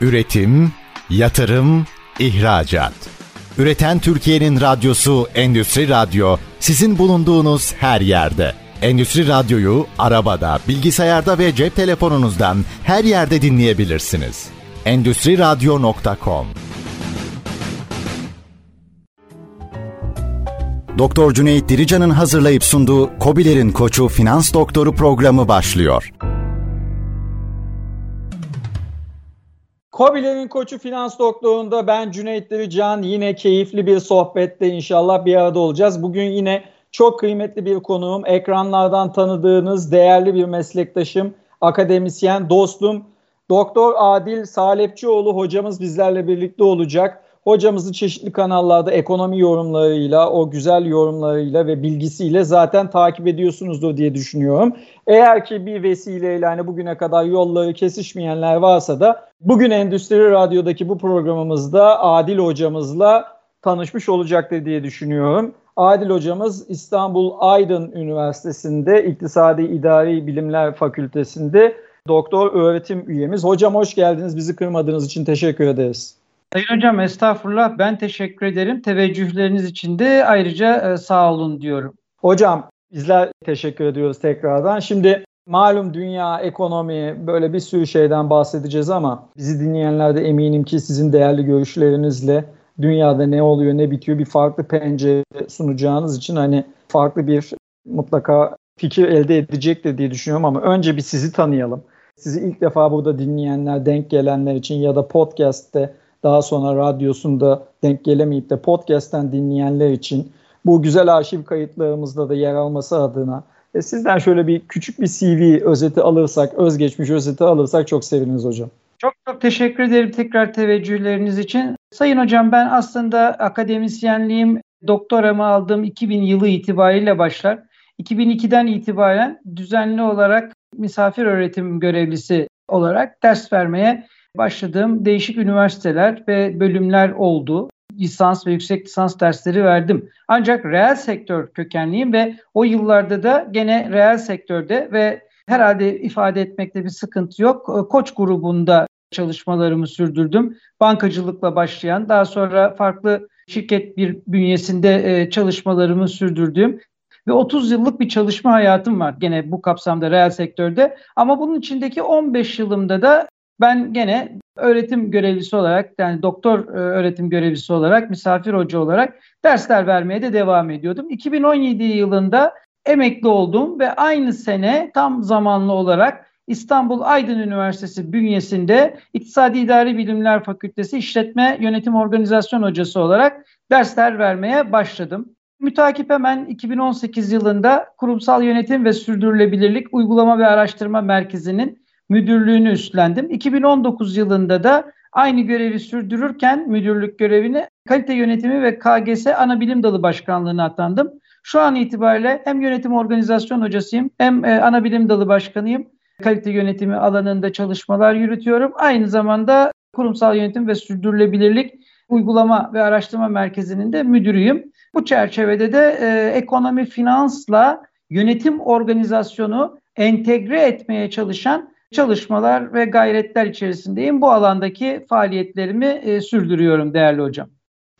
Üretim, yatırım, ihracat. Üreten Türkiye'nin radyosu Endüstri Radyo sizin bulunduğunuz her yerde. Endüstri Radyo'yu arabada, bilgisayarda ve cep telefonunuzdan her yerde dinleyebilirsiniz. Endüstri Radyo.com Doktor Cüneyt Dirican'ın hazırlayıp sunduğu Kobilerin Koçu Finans Doktoru programı başlıyor. Kobilerin Koçu Finans Doktoru'nda ben Cüneyt Dirican. Yine keyifli bir sohbette inşallah bir arada olacağız. Bugün yine çok kıymetli bir konuğum. Ekranlardan tanıdığınız değerli bir meslektaşım, akademisyen, dostum. Doktor Adil Salepçioğlu hocamız bizlerle birlikte olacak. Hocamızı çeşitli kanallarda ekonomi yorumlarıyla, o güzel yorumlarıyla ve bilgisiyle zaten takip ediyorsunuzdur diye düşünüyorum. Eğer ki bir vesileyle hani bugüne kadar yolları kesişmeyenler varsa da bugün Endüstri Radyo'daki bu programımızda Adil hocamızla tanışmış olacaktır diye düşünüyorum. Adil hocamız İstanbul Aydın Üniversitesi'nde İktisadi İdari Bilimler Fakültesi'nde doktor öğretim üyemiz. Hocam hoş geldiniz. Bizi kırmadığınız için teşekkür ederiz. Sayın Hocam estağfurullah ben teşekkür ederim. Teveccühleriniz için de ayrıca e, sağ olun diyorum. Hocam bizler teşekkür ediyoruz tekrardan. Şimdi malum dünya, ekonomi böyle bir sürü şeyden bahsedeceğiz ama bizi dinleyenler de eminim ki sizin değerli görüşlerinizle dünyada ne oluyor ne bitiyor bir farklı pencere sunacağınız için hani farklı bir mutlaka fikir elde edecektir diye düşünüyorum ama önce bir sizi tanıyalım. Sizi ilk defa burada dinleyenler, denk gelenler için ya da podcast'te daha sonra radyosunda denk gelemeyip de podcast'ten dinleyenler için bu güzel arşiv kayıtlarımızda da yer alması adına e, sizden şöyle bir küçük bir CV özeti alırsak, özgeçmiş özeti alırsak çok seviniriz hocam. Çok çok teşekkür ederim tekrar teveccühleriniz için. Sayın hocam ben aslında akademisyenliğim doktoramı aldığım 2000 yılı itibariyle başlar. 2002'den itibaren düzenli olarak misafir öğretim görevlisi olarak ders vermeye başladığım değişik üniversiteler ve bölümler oldu. Lisans ve yüksek lisans dersleri verdim. Ancak reel sektör kökenliyim ve o yıllarda da gene reel sektörde ve herhalde ifade etmekte bir sıkıntı yok. Koç grubunda çalışmalarımı sürdürdüm. Bankacılıkla başlayan, daha sonra farklı şirket bir bünyesinde e, çalışmalarımı sürdürdüğüm ve 30 yıllık bir çalışma hayatım var gene bu kapsamda reel sektörde. Ama bunun içindeki 15 yılımda da ben gene öğretim görevlisi olarak yani doktor e, öğretim görevlisi olarak misafir hoca olarak dersler vermeye de devam ediyordum. 2017 yılında emekli oldum ve aynı sene tam zamanlı olarak İstanbul Aydın Üniversitesi bünyesinde İktisadi İdari Bilimler Fakültesi İşletme Yönetim Organizasyon Hocası olarak dersler vermeye başladım. Mütakip hemen 2018 yılında Kurumsal Yönetim ve Sürdürülebilirlik Uygulama ve Araştırma Merkezi'nin müdürlüğünü üstlendim. 2019 yılında da aynı görevi sürdürürken müdürlük görevini kalite yönetimi ve KGS ana bilim dalı başkanlığına atandım. Şu an itibariyle hem yönetim organizasyon hocasıyım hem e, ana bilim dalı başkanıyım. Kalite yönetimi alanında çalışmalar yürütüyorum. Aynı zamanda kurumsal yönetim ve sürdürülebilirlik uygulama ve araştırma merkezinin de müdürüyüm. Bu çerçevede de e, ekonomi, finansla yönetim organizasyonu entegre etmeye çalışan çalışmalar ve gayretler içerisindeyim. Bu alandaki faaliyetlerimi e, sürdürüyorum değerli hocam.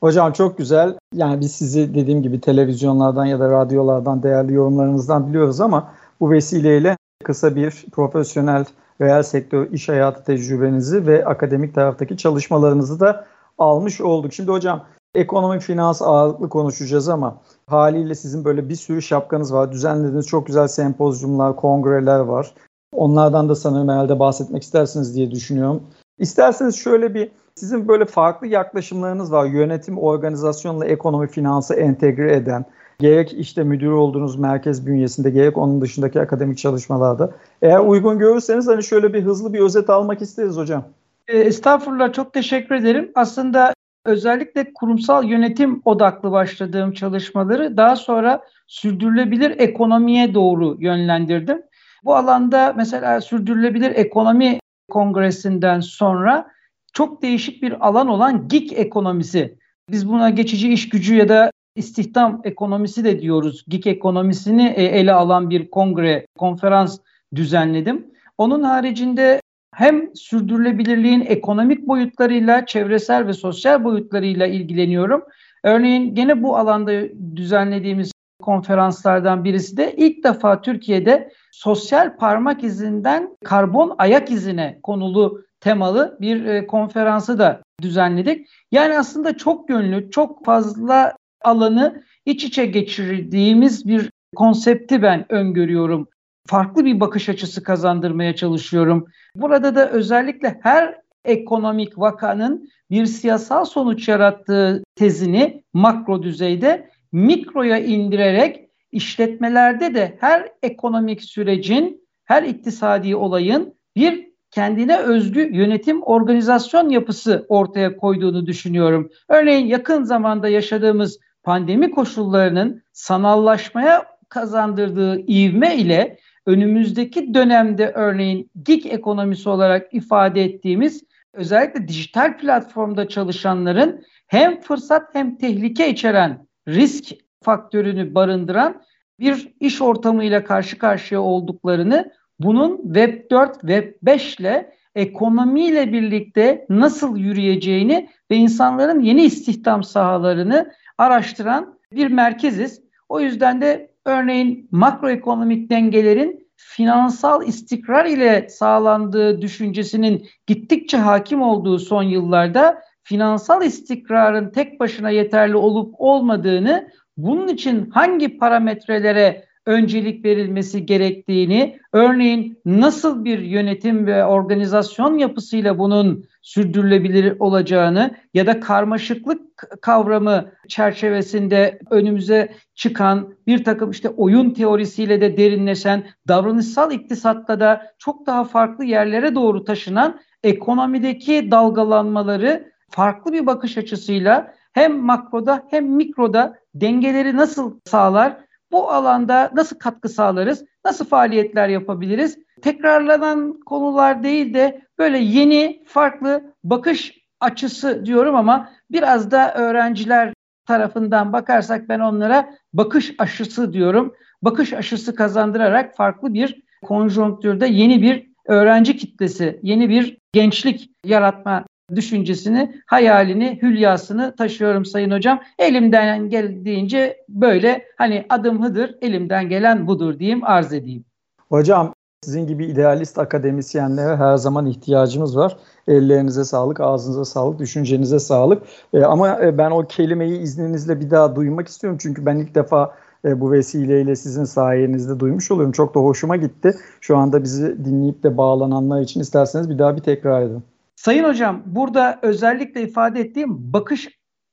Hocam çok güzel. Yani biz sizi dediğim gibi televizyonlardan ya da radyolardan değerli yorumlarınızdan biliyoruz ama bu vesileyle kısa bir profesyonel reel sektör iş hayatı tecrübenizi ve akademik taraftaki çalışmalarınızı da almış olduk. Şimdi hocam ekonomi finans ağırlıklı konuşacağız ama haliyle sizin böyle bir sürü şapkanız var. Düzenlediğiniz çok güzel sempozyumlar, kongreler var. Onlardan da sanırım herhalde bahsetmek istersiniz diye düşünüyorum. İsterseniz şöyle bir sizin böyle farklı yaklaşımlarınız var. Yönetim, organizasyonla ekonomi, finansı entegre eden. Gerek işte müdür olduğunuz merkez bünyesinde gerek onun dışındaki akademik çalışmalarda. Eğer uygun görürseniz hani şöyle bir hızlı bir özet almak isteriz hocam. E, estağfurullah çok teşekkür ederim. Aslında özellikle kurumsal yönetim odaklı başladığım çalışmaları daha sonra sürdürülebilir ekonomiye doğru yönlendirdim. Bu alanda mesela sürdürülebilir ekonomi kongresinden sonra çok değişik bir alan olan gig ekonomisi. Biz buna geçici iş gücü ya da istihdam ekonomisi de diyoruz. Gig ekonomisini e, ele alan bir kongre, konferans düzenledim. Onun haricinde hem sürdürülebilirliğin ekonomik boyutlarıyla, çevresel ve sosyal boyutlarıyla ilgileniyorum. Örneğin gene bu alanda düzenlediğimiz konferanslardan birisi de ilk defa Türkiye'de sosyal parmak izinden karbon ayak izine konulu temalı bir e, konferansı da düzenledik. Yani aslında çok yönlü, çok fazla alanı iç içe geçirdiğimiz bir konsepti ben öngörüyorum. Farklı bir bakış açısı kazandırmaya çalışıyorum. Burada da özellikle her ekonomik vakanın bir siyasal sonuç yarattığı tezini makro düzeyde mikroya indirerek işletmelerde de her ekonomik sürecin, her iktisadi olayın bir kendine özgü yönetim organizasyon yapısı ortaya koyduğunu düşünüyorum. Örneğin yakın zamanda yaşadığımız pandemi koşullarının sanallaşmaya kazandırdığı ivme ile önümüzdeki dönemde örneğin gig ekonomisi olarak ifade ettiğimiz özellikle dijital platformda çalışanların hem fırsat hem tehlike içeren risk faktörünü barındıran bir iş ortamıyla karşı karşıya olduklarını bunun Web 4, Web 5 ile ekonomiyle birlikte nasıl yürüyeceğini ve insanların yeni istihdam sahalarını araştıran bir merkeziz. O yüzden de örneğin makroekonomik dengelerin finansal istikrar ile sağlandığı düşüncesinin gittikçe hakim olduğu son yıllarda finansal istikrarın tek başına yeterli olup olmadığını, bunun için hangi parametrelere öncelik verilmesi gerektiğini, örneğin nasıl bir yönetim ve organizasyon yapısıyla bunun sürdürülebilir olacağını ya da karmaşıklık kavramı çerçevesinde önümüze çıkan bir takım işte oyun teorisiyle de derinleşen davranışsal iktisatta da çok daha farklı yerlere doğru taşınan ekonomideki dalgalanmaları farklı bir bakış açısıyla hem makroda hem mikroda dengeleri nasıl sağlar bu alanda nasıl katkı sağlarız? Nasıl faaliyetler yapabiliriz? Tekrarlanan konular değil de böyle yeni, farklı bakış açısı diyorum ama biraz da öğrenciler tarafından bakarsak ben onlara bakış aşısı diyorum. Bakış aşısı kazandırarak farklı bir konjonktürde yeni bir öğrenci kitlesi, yeni bir gençlik yaratma düşüncesini, hayalini, hülyasını taşıyorum Sayın Hocam. Elimden geldiğince böyle hani adım hıdır, elimden gelen budur diyeyim, arz edeyim. Hocam sizin gibi idealist akademisyenlere her zaman ihtiyacımız var. Ellerinize sağlık, ağzınıza sağlık, düşüncenize sağlık. E, ama e, ben o kelimeyi izninizle bir daha duymak istiyorum. Çünkü ben ilk defa e, bu vesileyle sizin sayenizde duymuş oluyorum. Çok da hoşuma gitti. Şu anda bizi dinleyip de bağlananlar için isterseniz bir daha bir tekrar edin. Sayın hocam burada özellikle ifade ettiğim bakış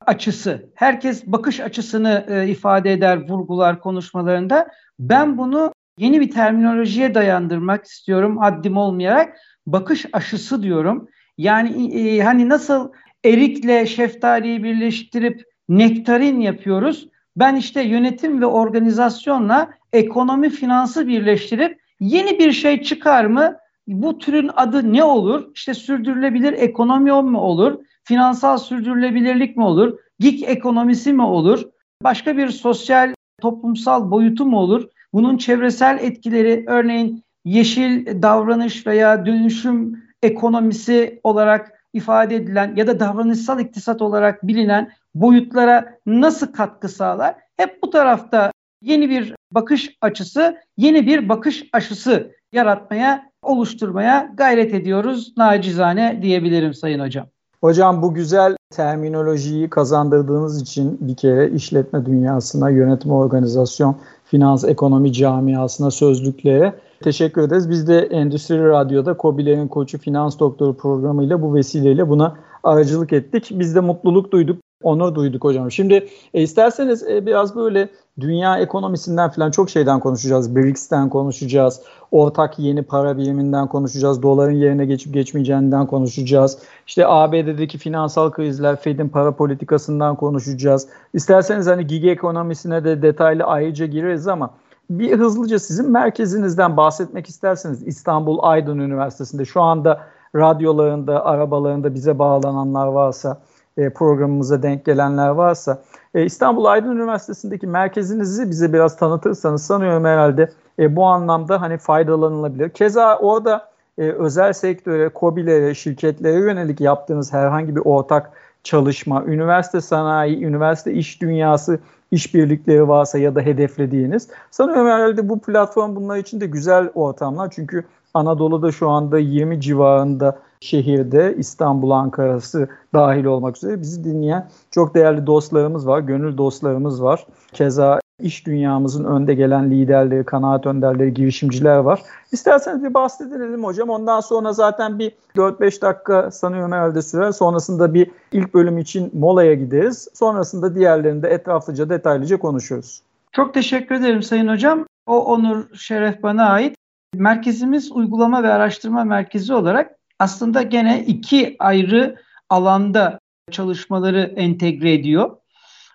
açısı. Herkes bakış açısını e, ifade eder vurgular konuşmalarında. Ben bunu yeni bir terminolojiye dayandırmak istiyorum haddim olmayarak. Bakış aşısı diyorum. Yani e, hani nasıl erikle şeftaliyi birleştirip nektarin yapıyoruz. Ben işte yönetim ve organizasyonla ekonomi finansı birleştirip yeni bir şey çıkar mı? Bu türün adı ne olur? İşte sürdürülebilir ekonomi mi olur? Finansal sürdürülebilirlik mi olur? Gig ekonomisi mi olur? Başka bir sosyal toplumsal boyutu mu olur? Bunun çevresel etkileri örneğin yeşil davranış veya dönüşüm ekonomisi olarak ifade edilen ya da davranışsal iktisat olarak bilinen boyutlara nasıl katkı sağlar? Hep bu tarafta yeni bir bakış açısı, yeni bir bakış aşısı yaratmaya oluşturmaya gayret ediyoruz nacizane diyebilirim Sayın Hocam. Hocam bu güzel terminolojiyi kazandırdığınız için bir kere işletme dünyasına, yönetim organizasyon, finans, ekonomi camiasına, sözlüklere teşekkür ederiz. Biz de Endüstri Radyo'da Kobilerin Koçu Finans Doktoru programıyla bu vesileyle buna aracılık ettik. Biz de mutluluk duyduk onur duyduk hocam. Şimdi e, isterseniz e, biraz böyle dünya ekonomisinden falan çok şeyden konuşacağız. BRICS'ten konuşacağız. Ortak yeni para biriminden konuşacağız. Doların yerine geçip geçmeyeceğinden konuşacağız. İşte ABD'deki finansal krizler, Fed'in para politikasından konuşacağız. İsterseniz hani gig ekonomisine de detaylı ayrıca gireriz ama bir hızlıca sizin merkezinizden bahsetmek isterseniz İstanbul Aydın Üniversitesi'nde şu anda radyolarında, arabalarında bize bağlananlar varsa e, programımıza denk gelenler varsa e, İstanbul Aydın Üniversitesi'ndeki merkezinizi bize biraz tanıtırsanız sanıyorum herhalde e, bu anlamda hani faydalanılabilir. Keza orada özel sektöre, COBİ'lere, şirketlere yönelik yaptığınız herhangi bir ortak çalışma, üniversite sanayi, üniversite iş dünyası işbirlikleri varsa ya da hedeflediğiniz. Sanıyorum herhalde bu platform bunlar için de güzel ortamlar. Çünkü Anadolu'da şu anda 20 civarında şehirde İstanbul, Ankara'sı dahil olmak üzere bizi dinleyen çok değerli dostlarımız var, gönül dostlarımız var. Keza iş dünyamızın önde gelen liderleri, kanaat önderleri, girişimciler var. İsterseniz bir bahsedelim hocam. Ondan sonra zaten bir 4-5 dakika sanıyorum herhalde sürer. Sonrasında bir ilk bölüm için molaya gideriz. Sonrasında diğerlerini de etraflıca, detaylıca konuşuruz. Çok teşekkür ederim Sayın Hocam. O onur, şeref bana ait. Merkezimiz uygulama ve araştırma merkezi olarak aslında gene iki ayrı alanda çalışmaları entegre ediyor.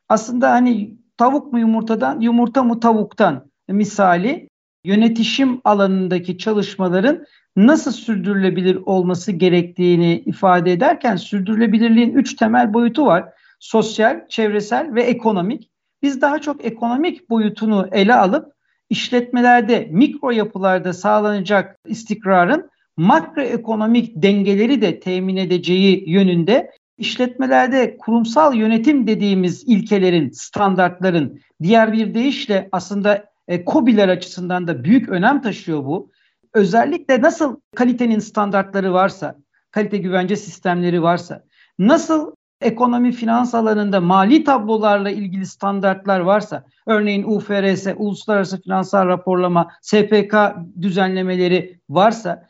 Aslında hani tavuk mu yumurtadan, yumurta mı tavuktan misali yönetişim alanındaki çalışmaların nasıl sürdürülebilir olması gerektiğini ifade ederken sürdürülebilirliğin üç temel boyutu var. Sosyal, çevresel ve ekonomik. Biz daha çok ekonomik boyutunu ele alıp işletmelerde, mikro yapılarda sağlanacak istikrarın makroekonomik dengeleri de temin edeceği yönünde işletmelerde kurumsal yönetim dediğimiz ilkelerin, standartların diğer bir deyişle aslında e, COBİ'ler açısından da büyük önem taşıyor bu. Özellikle nasıl kalitenin standartları varsa, kalite güvence sistemleri varsa, nasıl ekonomi finans alanında mali tablolarla ilgili standartlar varsa, örneğin UFRS, Uluslararası Finansal Raporlama, SPK düzenlemeleri varsa,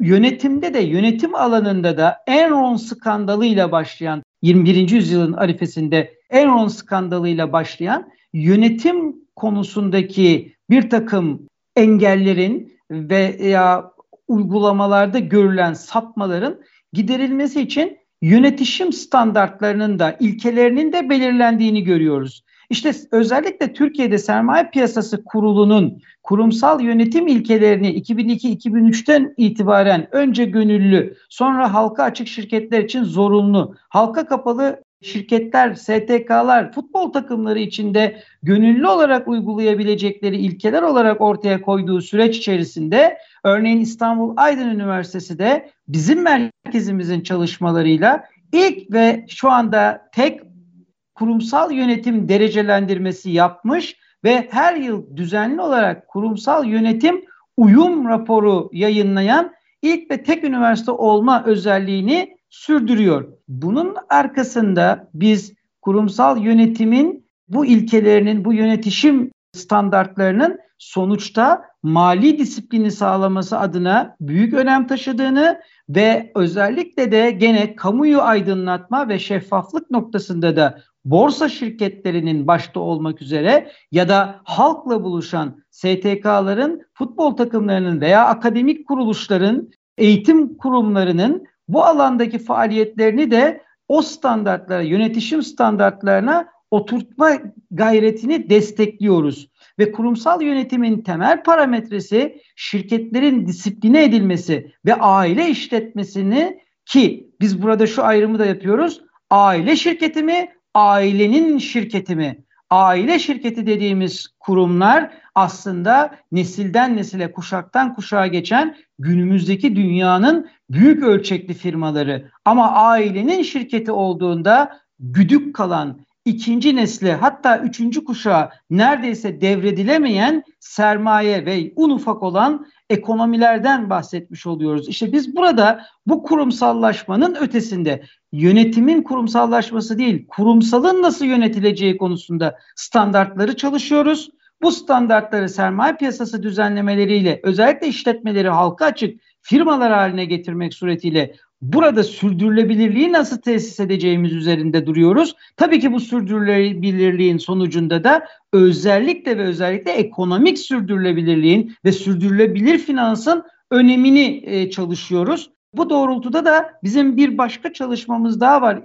yönetimde de yönetim alanında da Enron skandalıyla başlayan 21. yüzyılın arifesinde Enron skandalıyla başlayan yönetim konusundaki bir takım engellerin veya uygulamalarda görülen sapmaların giderilmesi için yönetişim standartlarının da ilkelerinin de belirlendiğini görüyoruz. İşte özellikle Türkiye'de sermaye piyasası kurulunun kurumsal yönetim ilkelerini 2002-2003'ten itibaren önce gönüllü, sonra halka açık şirketler için zorunlu, halka kapalı şirketler, STK'lar, futbol takımları içinde gönüllü olarak uygulayabilecekleri ilkeler olarak ortaya koyduğu süreç içerisinde örneğin İstanbul Aydın Üniversitesi de bizim merkezimizin çalışmalarıyla ilk ve şu anda tek kurumsal yönetim derecelendirmesi yapmış ve her yıl düzenli olarak kurumsal yönetim uyum raporu yayınlayan ilk ve tek üniversite olma özelliğini sürdürüyor. Bunun arkasında biz kurumsal yönetimin bu ilkelerinin, bu yönetişim standartlarının sonuçta mali disiplini sağlaması adına büyük önem taşıdığını ve özellikle de gene kamuyu aydınlatma ve şeffaflık noktasında da borsa şirketlerinin başta olmak üzere ya da halkla buluşan STK'ların, futbol takımlarının veya akademik kuruluşların, eğitim kurumlarının bu alandaki faaliyetlerini de o standartlara, yönetişim standartlarına oturtma gayretini destekliyoruz. Ve kurumsal yönetimin temel parametresi şirketlerin disipline edilmesi ve aile işletmesini ki biz burada şu ayrımı da yapıyoruz. Aile şirketi mi, ailenin şirketi mi? Aile şirketi dediğimiz kurumlar aslında nesilden nesile, kuşaktan kuşağa geçen günümüzdeki dünyanın büyük ölçekli firmaları. Ama ailenin şirketi olduğunda güdük kalan, ikinci nesle hatta üçüncü kuşağa neredeyse devredilemeyen sermaye ve un ufak olan ekonomilerden bahsetmiş oluyoruz. İşte biz burada bu kurumsallaşmanın ötesinde yönetimin kurumsallaşması değil, kurumsalın nasıl yönetileceği konusunda standartları çalışıyoruz. Bu standartları sermaye piyasası düzenlemeleriyle özellikle işletmeleri halka açık firmalar haline getirmek suretiyle burada sürdürülebilirliği nasıl tesis edeceğimiz üzerinde duruyoruz. Tabii ki bu sürdürülebilirliğin sonucunda da özellikle ve özellikle ekonomik sürdürülebilirliğin ve sürdürülebilir finansın önemini e, çalışıyoruz. Bu doğrultuda da bizim bir başka çalışmamız daha var.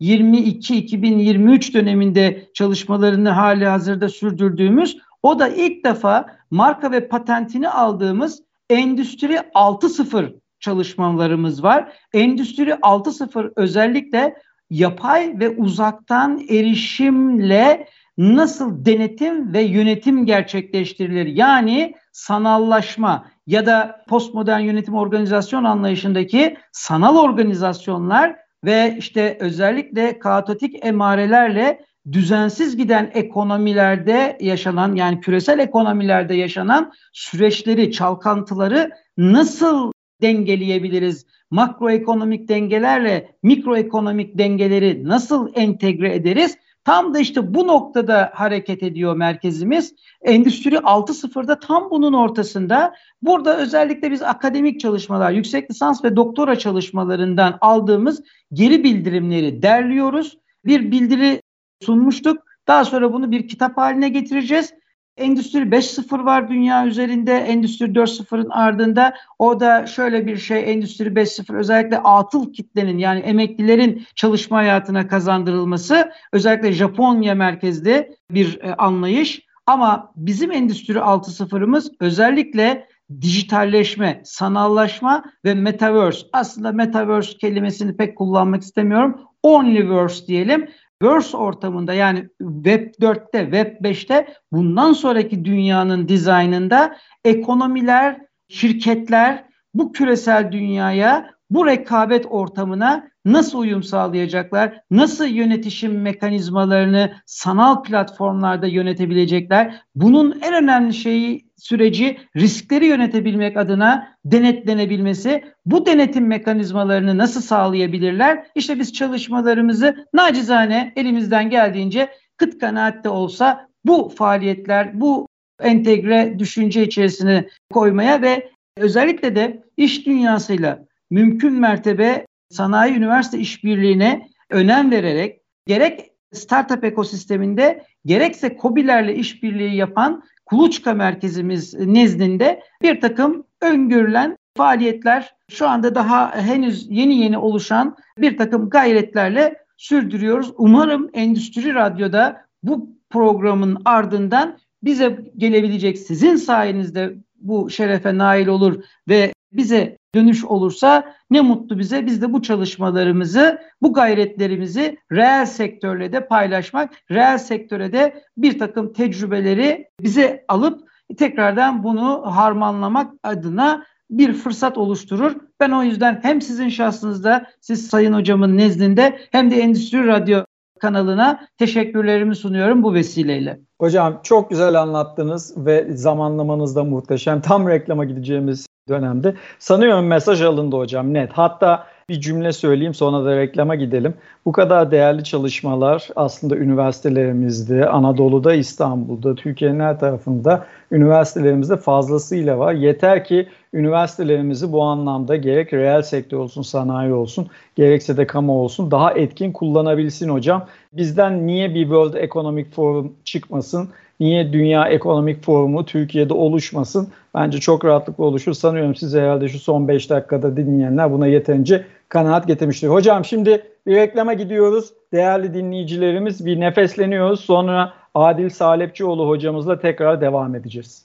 2022-2023 döneminde çalışmalarını hali hazırda sürdürdüğümüz. O da ilk defa marka ve patentini aldığımız Endüstri 6.0 çalışmalarımız var. Endüstri 6.0 özellikle yapay ve uzaktan erişimle nasıl denetim ve yönetim gerçekleştirilir? Yani sanallaşma, ya da postmodern yönetim organizasyon anlayışındaki sanal organizasyonlar ve işte özellikle kaotik emarelerle düzensiz giden ekonomilerde yaşanan yani küresel ekonomilerde yaşanan süreçleri, çalkantıları nasıl dengeleyebiliriz? Makroekonomik dengelerle mikroekonomik dengeleri nasıl entegre ederiz? Tam da işte bu noktada hareket ediyor merkezimiz. Endüstri 6.0'da tam bunun ortasında. Burada özellikle biz akademik çalışmalar, yüksek lisans ve doktora çalışmalarından aldığımız geri bildirimleri derliyoruz. Bir bildiri sunmuştuk. Daha sonra bunu bir kitap haline getireceğiz. Endüstri 5.0 var dünya üzerinde. Endüstri 4.0'ın ardında o da şöyle bir şey Endüstri 5.0 özellikle atıl kitlenin yani emeklilerin çalışma hayatına kazandırılması özellikle Japonya merkezli bir e, anlayış. Ama bizim Endüstri 6.0'ımız özellikle dijitalleşme, sanallaşma ve metaverse. Aslında metaverse kelimesini pek kullanmak istemiyorum. Onlyverse diyelim. Verse ortamında yani Web 4'te, Web 5'te bundan sonraki dünyanın dizaynında ekonomiler, şirketler bu küresel dünyaya, bu rekabet ortamına nasıl uyum sağlayacaklar? Nasıl yönetişim mekanizmalarını sanal platformlarda yönetebilecekler? Bunun en önemli şeyi süreci riskleri yönetebilmek adına denetlenebilmesi. Bu denetim mekanizmalarını nasıl sağlayabilirler? İşte biz çalışmalarımızı nacizane elimizden geldiğince kıt kanaatte olsa bu faaliyetler, bu entegre düşünce içerisine koymaya ve özellikle de iş dünyasıyla mümkün mertebe sanayi üniversite işbirliğine önem vererek gerek startup ekosisteminde gerekse COBİ'lerle işbirliği yapan Kuluçka merkezimiz nezdinde bir takım öngörülen faaliyetler şu anda daha henüz yeni yeni oluşan bir takım gayretlerle sürdürüyoruz. Umarım Endüstri Radyo'da bu programın ardından bize gelebilecek sizin sayenizde bu şerefe nail olur ve bize dönüş olursa ne mutlu bize. Biz de bu çalışmalarımızı, bu gayretlerimizi reel sektörle de paylaşmak, reel sektöre de bir takım tecrübeleri bize alıp tekrardan bunu harmanlamak adına bir fırsat oluşturur. Ben o yüzden hem sizin şahsınızda, siz Sayın Hocamın nezdinde hem de Endüstri Radyo kanalına teşekkürlerimi sunuyorum bu vesileyle. Hocam çok güzel anlattınız ve zamanlamanız da muhteşem. Tam reklama gideceğimiz dönemde. Sanıyorum mesaj alındı hocam net. Hatta bir cümle söyleyeyim sonra da reklama gidelim. Bu kadar değerli çalışmalar aslında üniversitelerimizde, Anadolu'da, İstanbul'da, Türkiye'nin her tarafında üniversitelerimizde fazlasıyla var. Yeter ki üniversitelerimizi bu anlamda gerek reel sektör olsun, sanayi olsun, gerekse de kamu olsun daha etkin kullanabilsin hocam. Bizden niye bir World Economic Forum çıkmasın? Niye Dünya Ekonomik Forumu Türkiye'de oluşmasın? Bence çok rahatlıkla oluşur. Sanıyorum siz herhalde şu son 5 dakikada dinleyenler buna yeterince kanaat getirmiştir. Hocam şimdi bir reklama gidiyoruz. Değerli dinleyicilerimiz bir nefesleniyoruz. Sonra Adil Salepçioğlu hocamızla tekrar devam edeceğiz.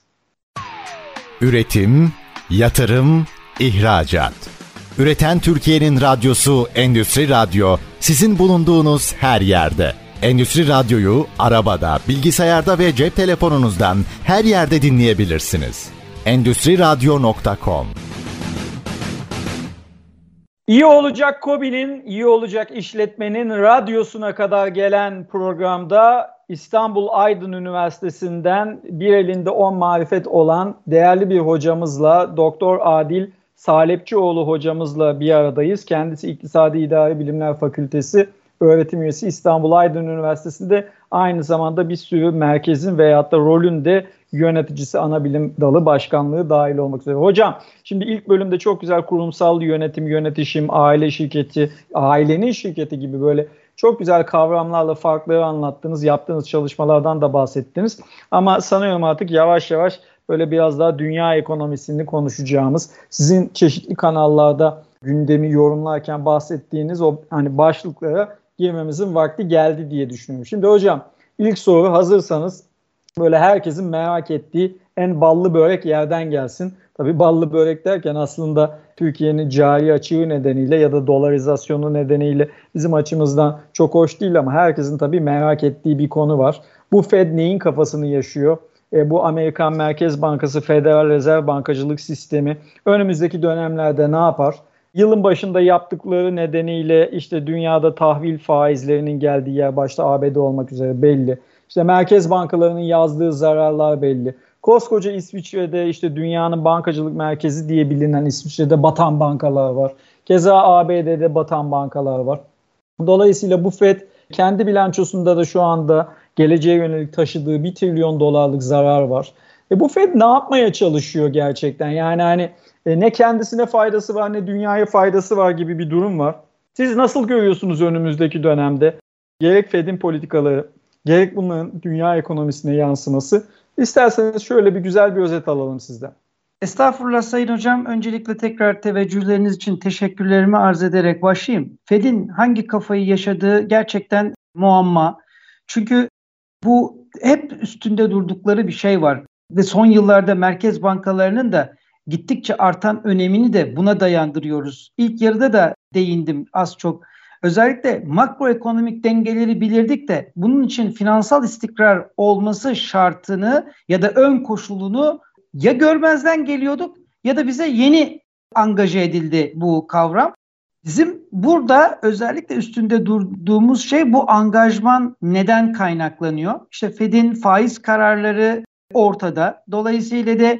Üretim, yatırım, ihracat. Üreten Türkiye'nin radyosu Endüstri Radyo sizin bulunduğunuz her yerde. Endüstri Radyo'yu arabada, bilgisayarda ve cep telefonunuzdan her yerde dinleyebilirsiniz. Endüstri Radyo.com İyi olacak Kobi'nin, iyi olacak işletmenin radyosuna kadar gelen programda İstanbul Aydın Üniversitesi'nden bir elinde on marifet olan değerli bir hocamızla Doktor Adil Salepçioğlu hocamızla bir aradayız. Kendisi İktisadi İdari Bilimler Fakültesi öğretim üyesi İstanbul Aydın Üniversitesi'nde aynı zamanda bir sürü merkezin veyahut da rolün de yöneticisi ana bilim dalı başkanlığı dahil olmak üzere. Hocam şimdi ilk bölümde çok güzel kurumsal yönetim, yönetişim, aile şirketi, ailenin şirketi gibi böyle çok güzel kavramlarla farkları anlattınız. Yaptığınız çalışmalardan da bahsettiniz. Ama sanıyorum artık yavaş yavaş böyle biraz daha dünya ekonomisini konuşacağımız, sizin çeşitli kanallarda gündemi yorumlarken bahsettiğiniz o hani başlıklara girmemizin vakti geldi diye düşünüyorum. Şimdi hocam ilk soru hazırsanız böyle herkesin merak ettiği en ballı börek yerden gelsin. Tabii ballı börek derken aslında Türkiye'nin cari açığı nedeniyle ya da dolarizasyonu nedeniyle bizim açımızdan çok hoş değil ama herkesin tabii merak ettiği bir konu var. Bu Fed neyin kafasını yaşıyor? e, bu Amerikan Merkez Bankası Federal Rezerv Bankacılık Sistemi önümüzdeki dönemlerde ne yapar? Yılın başında yaptıkları nedeniyle işte dünyada tahvil faizlerinin geldiği yer başta ABD olmak üzere belli. İşte merkez bankalarının yazdığı zararlar belli. Koskoca İsviçre'de işte dünyanın bankacılık merkezi diye bilinen İsviçre'de batan bankalar var. Keza ABD'de batan bankalar var. Dolayısıyla bu FED kendi bilançosunda da şu anda geleceğe yönelik taşıdığı 1 trilyon dolarlık zarar var. E bu Fed ne yapmaya çalışıyor gerçekten? Yani hani e, ne kendisine faydası var ne dünyaya faydası var gibi bir durum var. Siz nasıl görüyorsunuz önümüzdeki dönemde? Gerek Fed'in politikaları, gerek bunların dünya ekonomisine yansıması. İsterseniz şöyle bir güzel bir özet alalım sizden. Estağfurullah Sayın Hocam. Öncelikle tekrar teveccühleriniz için teşekkürlerimi arz ederek başlayayım. Fed'in hangi kafayı yaşadığı gerçekten muamma. Çünkü bu hep üstünde durdukları bir şey var. Ve son yıllarda merkez bankalarının da gittikçe artan önemini de buna dayandırıyoruz. İlk yarıda da değindim az çok. Özellikle makroekonomik dengeleri bilirdik de bunun için finansal istikrar olması şartını ya da ön koşulunu ya görmezden geliyorduk ya da bize yeni angaje edildi bu kavram. Bizim burada özellikle üstünde durduğumuz şey bu angajman neden kaynaklanıyor? İşte Fed'in faiz kararları ortada. Dolayısıyla da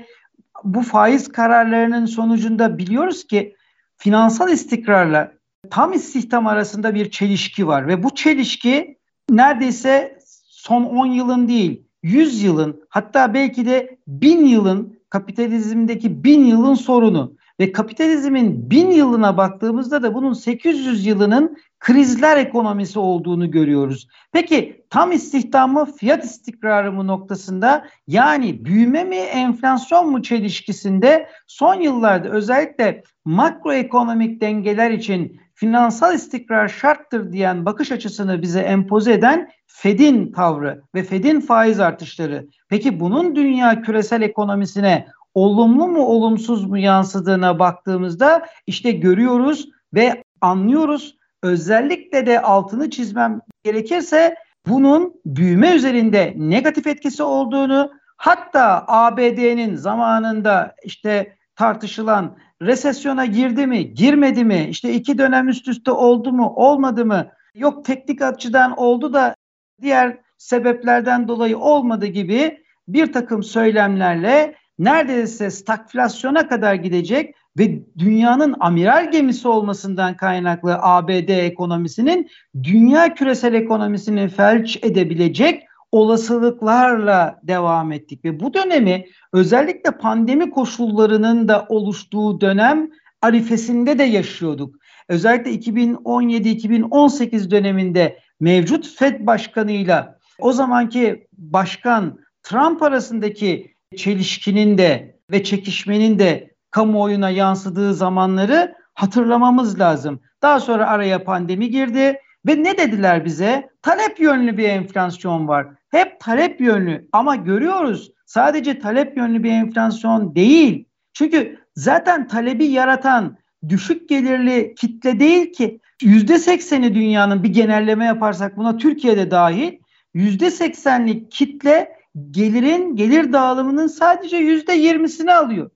bu faiz kararlarının sonucunda biliyoruz ki finansal istikrarla tam istihdam arasında bir çelişki var ve bu çelişki neredeyse son 10 yılın değil 100 yılın hatta belki de 1000 yılın kapitalizmdeki 1000 yılın sorunu ve kapitalizmin 1000 yılına baktığımızda da bunun 800 yılının krizler ekonomisi olduğunu görüyoruz. Peki tam istihdam mı fiyat istikrarı mı noktasında yani büyüme mi enflasyon mu çelişkisinde son yıllarda özellikle makroekonomik dengeler için finansal istikrar şarttır diyen bakış açısını bize empoze eden Fed'in tavrı ve Fed'in faiz artışları. Peki bunun dünya küresel ekonomisine olumlu mu olumsuz mu yansıdığına baktığımızda işte görüyoruz ve anlıyoruz. Özellikle de altını çizmem gerekirse bunun büyüme üzerinde negatif etkisi olduğunu hatta ABD'nin zamanında işte tartışılan resesyona girdi mi, girmedi mi, işte iki dönem üst üste oldu mu, olmadı mı, yok teknik açıdan oldu da diğer sebeplerden dolayı olmadı gibi bir takım söylemlerle neredeyse stagflasyona kadar gidecek ve dünyanın amiral gemisi olmasından kaynaklı ABD ekonomisinin dünya küresel ekonomisini felç edebilecek olasılıklarla devam ettik ve bu dönemi özellikle pandemi koşullarının da oluştuğu dönem arifesinde de yaşıyorduk. Özellikle 2017-2018 döneminde mevcut Fed başkanıyla o zamanki başkan Trump arasındaki çelişkinin de ve çekişmenin de kamuoyuna yansıdığı zamanları hatırlamamız lazım. Daha sonra araya pandemi girdi ve ne dediler bize? Talep yönlü bir enflasyon var. Hep talep yönlü ama görüyoruz sadece talep yönlü bir enflasyon değil. Çünkü zaten talebi yaratan düşük gelirli kitle değil ki yüzde sekseni dünyanın bir genelleme yaparsak buna Türkiye'de dahil yüzde seksenlik kitle gelirin gelir dağılımının sadece yüzde yirmisini alıyor.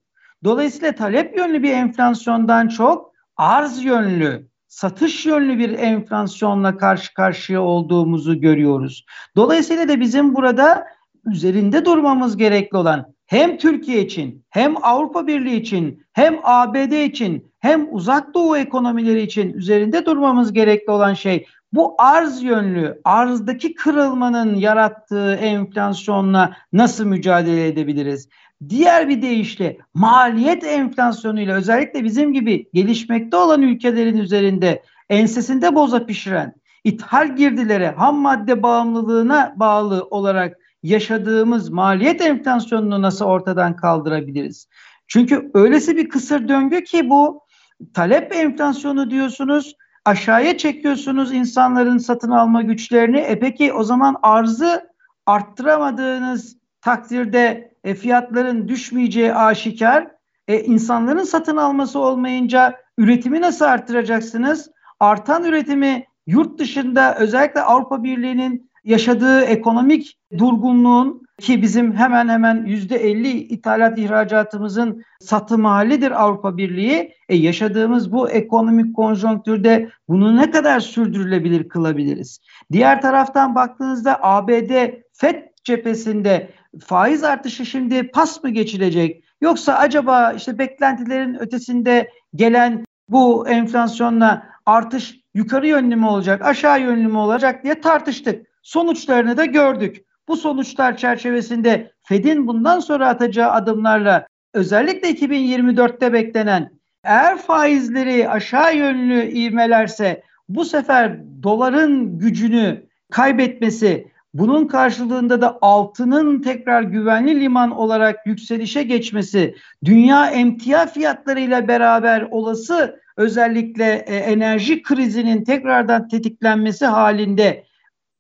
Dolayısıyla talep yönlü bir enflasyondan çok arz yönlü, satış yönlü bir enflasyonla karşı karşıya olduğumuzu görüyoruz. Dolayısıyla da bizim burada üzerinde durmamız gerekli olan hem Türkiye için, hem Avrupa Birliği için, hem ABD için, hem uzak doğu ekonomileri için üzerinde durmamız gerekli olan şey bu arz yönlü, arzdaki kırılmanın yarattığı enflasyonla nasıl mücadele edebiliriz? Diğer bir deyişle maliyet enflasyonuyla özellikle bizim gibi gelişmekte olan ülkelerin üzerinde ensesinde boza pişiren, ithal girdilere, ham madde bağımlılığına bağlı olarak yaşadığımız maliyet enflasyonunu nasıl ortadan kaldırabiliriz? Çünkü öylesi bir kısır döngü ki bu talep enflasyonu diyorsunuz, aşağıya çekiyorsunuz insanların satın alma güçlerini. E peki o zaman arzı arttıramadığınız takdirde e, fiyatların düşmeyeceği aşikar. E, insanların satın alması olmayınca üretimi nasıl arttıracaksınız? Artan üretimi yurt dışında özellikle Avrupa Birliği'nin yaşadığı ekonomik durgunluğun ki bizim hemen hemen yüzde 50 ithalat ihracatımızın satım halidir Avrupa Birliği. E yaşadığımız bu ekonomik konjonktürde bunu ne kadar sürdürülebilir kılabiliriz? Diğer taraftan baktığınızda ABD FED cephesinde faiz artışı şimdi pas mı geçilecek? Yoksa acaba işte beklentilerin ötesinde gelen bu enflasyonla artış yukarı yönlü mü olacak, aşağı yönlü mü olacak diye tartıştık. Sonuçlarını da gördük. Bu sonuçlar çerçevesinde Fed'in bundan sonra atacağı adımlarla özellikle 2024'te beklenen eğer faizleri aşağı yönlü ivmelerse bu sefer doların gücünü kaybetmesi, bunun karşılığında da altının tekrar güvenli liman olarak yükselişe geçmesi, dünya emtia fiyatlarıyla beraber olası özellikle e, enerji krizinin tekrardan tetiklenmesi halinde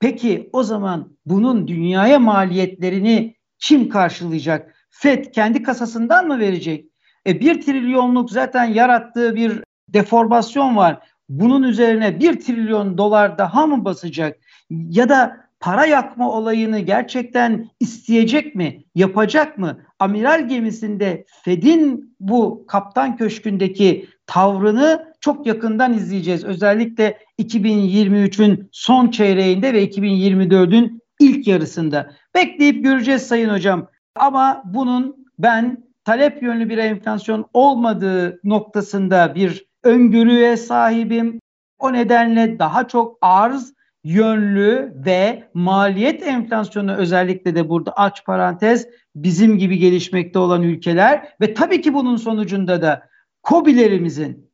peki o zaman bunun dünyaya maliyetlerini kim karşılayacak? FED kendi kasasından mı verecek? E, bir trilyonluk zaten yarattığı bir deformasyon var. Bunun üzerine bir trilyon dolar daha mı basacak? Ya da para yakma olayını gerçekten isteyecek mi? Yapacak mı? Amiral gemisinde Fed'in bu kaptan köşkündeki tavrını çok yakından izleyeceğiz. Özellikle 2023'ün son çeyreğinde ve 2024'ün ilk yarısında. Bekleyip göreceğiz Sayın Hocam. Ama bunun ben talep yönlü bir enflasyon olmadığı noktasında bir öngörüye sahibim. O nedenle daha çok arz yönlü ve maliyet enflasyonu özellikle de burada aç parantez bizim gibi gelişmekte olan ülkeler ve tabii ki bunun sonucunda da kobilerimizin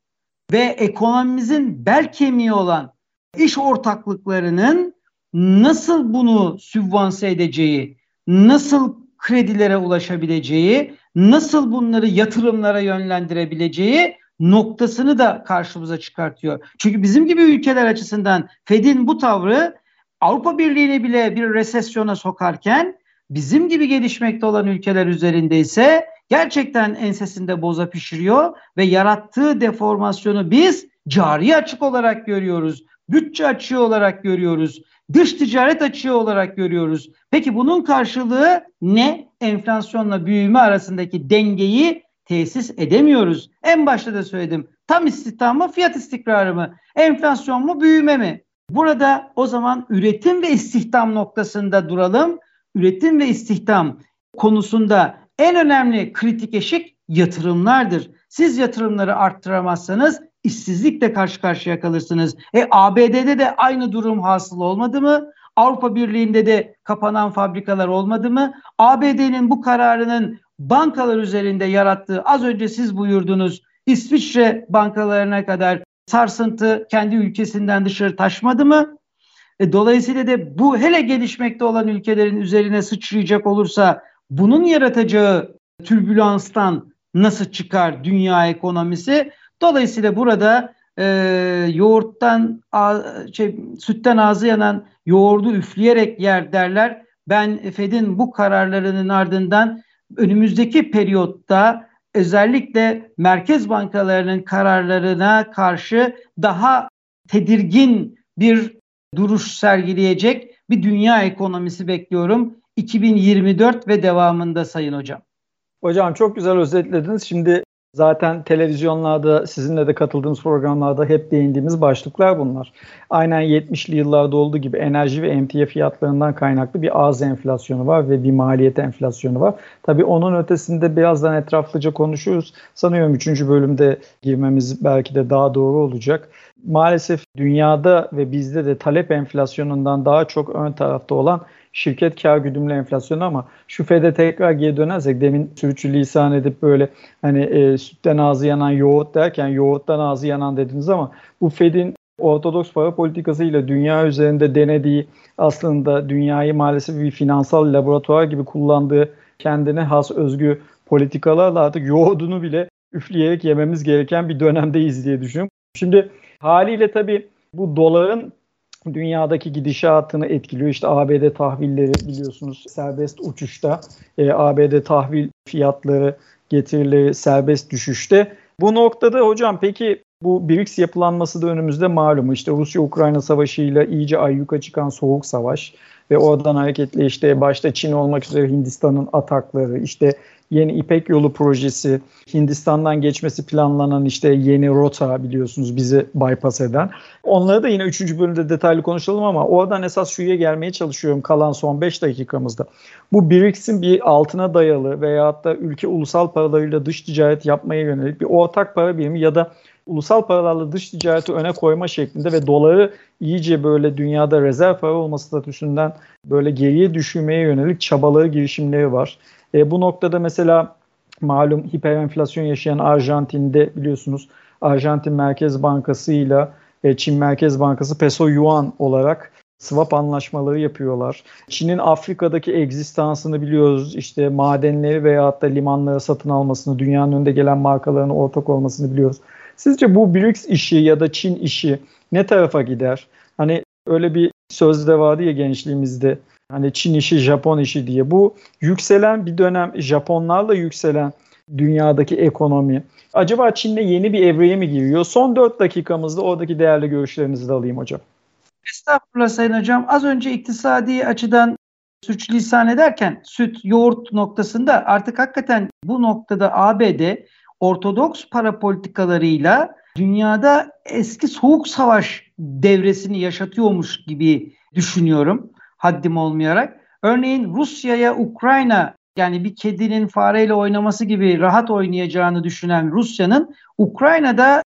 ve ekonomimizin bel kemiği olan iş ortaklıklarının nasıl bunu sübvanse edeceği, nasıl kredilere ulaşabileceği, nasıl bunları yatırımlara yönlendirebileceği noktasını da karşımıza çıkartıyor. Çünkü bizim gibi ülkeler açısından Fed'in bu tavrı Avrupa Birliği'ni bile bir resesyona sokarken bizim gibi gelişmekte olan ülkeler üzerinde ise gerçekten ensesinde boza pişiriyor ve yarattığı deformasyonu biz cari açık olarak görüyoruz. Bütçe açığı olarak görüyoruz. Dış ticaret açığı olarak görüyoruz. Peki bunun karşılığı ne? Enflasyonla büyüme arasındaki dengeyi tesis edemiyoruz. En başta da söyledim. Tam istihdam mı, fiyat istikrarı mı? Enflasyon mu, büyüme mi? Burada o zaman üretim ve istihdam noktasında duralım. Üretim ve istihdam konusunda en önemli kritik eşik yatırımlardır. Siz yatırımları arttıramazsanız işsizlikle karşı karşıya kalırsınız. E ABD'de de aynı durum hasıl olmadı mı? Avrupa Birliği'nde de kapanan fabrikalar olmadı mı? ABD'nin bu kararının bankalar üzerinde yarattığı az önce siz buyurdunuz İsviçre bankalarına kadar sarsıntı kendi ülkesinden dışarı taşmadı mı? E, dolayısıyla da bu hele gelişmekte olan ülkelerin üzerine sıçrayacak olursa bunun yaratacağı türbülanstan nasıl çıkar dünya ekonomisi? Dolayısıyla burada e, yoğurttan şey, sütten ağzı yanan yoğurdu üfleyerek yer derler. Ben Fed'in bu kararlarının ardından önümüzdeki periyotta özellikle merkez bankalarının kararlarına karşı daha tedirgin bir duruş sergileyecek bir dünya ekonomisi bekliyorum. 2024 ve devamında Sayın Hocam. Hocam çok güzel özetlediniz. Şimdi Zaten televizyonlarda sizinle de katıldığımız programlarda hep değindiğimiz başlıklar bunlar. Aynen 70'li yıllarda olduğu gibi enerji ve emtia fiyatlarından kaynaklı bir ağız enflasyonu var ve bir maliyet enflasyonu var. Tabii onun ötesinde birazdan etraflıca konuşuyoruz. Sanıyorum 3. bölümde girmemiz belki de daha doğru olacak. Maalesef dünyada ve bizde de talep enflasyonundan daha çok ön tarafta olan şirket kar güdümlü enflasyonu ama şu FED'e tekrar geri dönersek demin sürücü lisan edip böyle hani e, sütten ağzı yanan yoğurt derken yoğurttan ağzı yanan dediniz ama bu FED'in ortodoks para politikası ile dünya üzerinde denediği aslında dünyayı maalesef bir finansal laboratuvar gibi kullandığı kendine has özgü politikalarla artık yoğurdunu bile üfleyerek yememiz gereken bir dönemdeyiz diye düşünüyorum. Şimdi haliyle tabii bu doların dünyadaki gidişatını etkiliyor. İşte ABD tahvilleri biliyorsunuz serbest uçuşta, e, ABD tahvil fiyatları getirileri serbest düşüşte. Bu noktada hocam peki Bu BRICS yapılanması da önümüzde malum. İşte Rusya-Ukrayna savaşıyla iyice ayyuka çıkan soğuk savaş ve oradan hareketle işte başta Çin olmak üzere Hindistan'ın atakları, işte yeni İpek Yolu projesi, Hindistan'dan geçmesi planlanan işte yeni rota biliyorsunuz bizi bypass eden. Onları da yine 3. bölümde detaylı konuşalım ama oradan esas şuraya gelmeye çalışıyorum kalan son 5 dakikamızda. Bu BRICS'in bir altına dayalı veyahut da ülke ulusal paralarıyla dış ticaret yapmaya yönelik bir ortak para birimi ya da ulusal paralarla dış ticareti öne koyma şeklinde ve doları iyice böyle dünyada rezerv para olması statüsünden böyle geriye düşürmeye yönelik çabaları, girişimleri var. E, bu noktada mesela malum hiperenflasyon yaşayan Arjantin'de biliyorsunuz Arjantin Merkez Bankası ile Çin Merkez Bankası peso yuan olarak swap anlaşmaları yapıyorlar. Çin'in Afrika'daki egzistansını biliyoruz. İşte madenleri veya da limanları satın almasını, dünyanın önünde gelen markalarına ortak olmasını biliyoruz. Sizce bu BRICS işi ya da Çin işi ne tarafa gider? Hani öyle bir söz de vardı ya gençliğimizde. Hani Çin işi, Japon işi diye. Bu yükselen bir dönem Japonlarla yükselen dünyadaki ekonomi. Acaba Çin'le yeni bir evreye mi giriyor? Son 4 dakikamızda oradaki değerli görüşlerinizi de alayım hocam. Estağfurullah Sayın Hocam. Az önce iktisadi açıdan suçlisan ederken süt, yoğurt noktasında artık hakikaten bu noktada ABD ortodoks para politikalarıyla dünyada eski soğuk savaş devresini yaşatıyormuş gibi düşünüyorum haddim olmayarak. Örneğin Rusya'ya Ukrayna yani bir kedinin fareyle oynaması gibi rahat oynayacağını düşünen Rusya'nın Ukrayna'da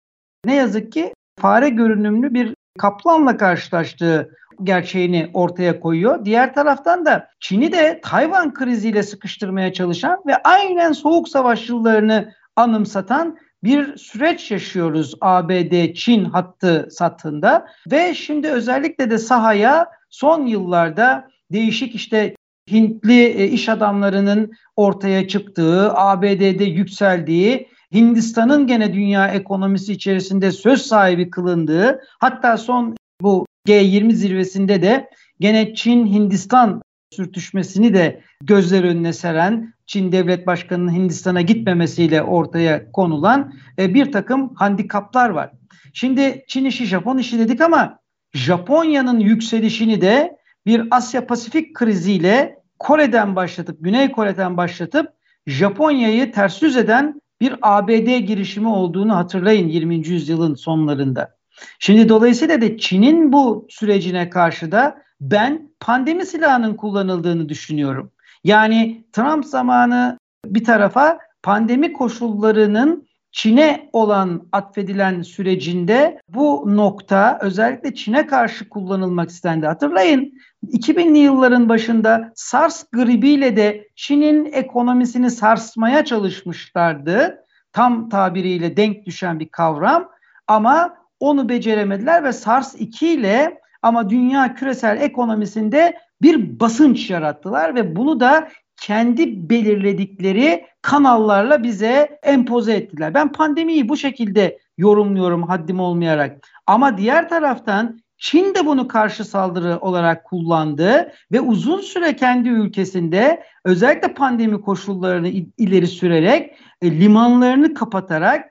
ne yazık ki fare görünümlü bir kaplanla karşılaştığı gerçeğini ortaya koyuyor. Diğer taraftan da Çin'i de Tayvan kriziyle sıkıştırmaya çalışan ve aynen soğuk savaş yıllarını anımsatan bir süreç yaşıyoruz ABD-Çin hattı satında ve şimdi özellikle de sahaya son yıllarda değişik işte Hintli e, iş adamlarının ortaya çıktığı, ABD'de yükseldiği, Hindistan'ın gene dünya ekonomisi içerisinde söz sahibi kılındığı, hatta son bu G20 zirvesinde de gene Çin-Hindistan sürtüşmesini de gözler önüne seren Çin Devlet Başkanı'nın Hindistan'a gitmemesiyle ortaya konulan e, bir takım handikaplar var. Şimdi Çin işi Japon işi dedik ama Japonya'nın yükselişini de bir Asya Pasifik kriziyle Kore'den başlatıp, Güney Kore'den başlatıp Japonya'yı ters yüz eden bir ABD girişimi olduğunu hatırlayın 20. yüzyılın sonlarında. Şimdi dolayısıyla da Çin'in bu sürecine karşı da ben pandemi silahının kullanıldığını düşünüyorum. Yani Trump zamanı bir tarafa pandemi koşullarının Çin'e olan atfedilen sürecinde bu nokta özellikle Çin'e karşı kullanılmak istendi. Hatırlayın 2000'li yılların başında SARS gribiyle de Çin'in ekonomisini sarsmaya çalışmışlardı. Tam tabiriyle denk düşen bir kavram ama onu beceremediler ve SARS-2 ile ama dünya küresel ekonomisinde bir basınç yarattılar ve bunu da kendi belirledikleri kanallarla bize empoze ettiler. Ben pandemiyi bu şekilde yorumluyorum haddim olmayarak. Ama diğer taraftan Çin de bunu karşı saldırı olarak kullandı ve uzun süre kendi ülkesinde özellikle pandemi koşullarını ileri sürerek e, limanlarını kapatarak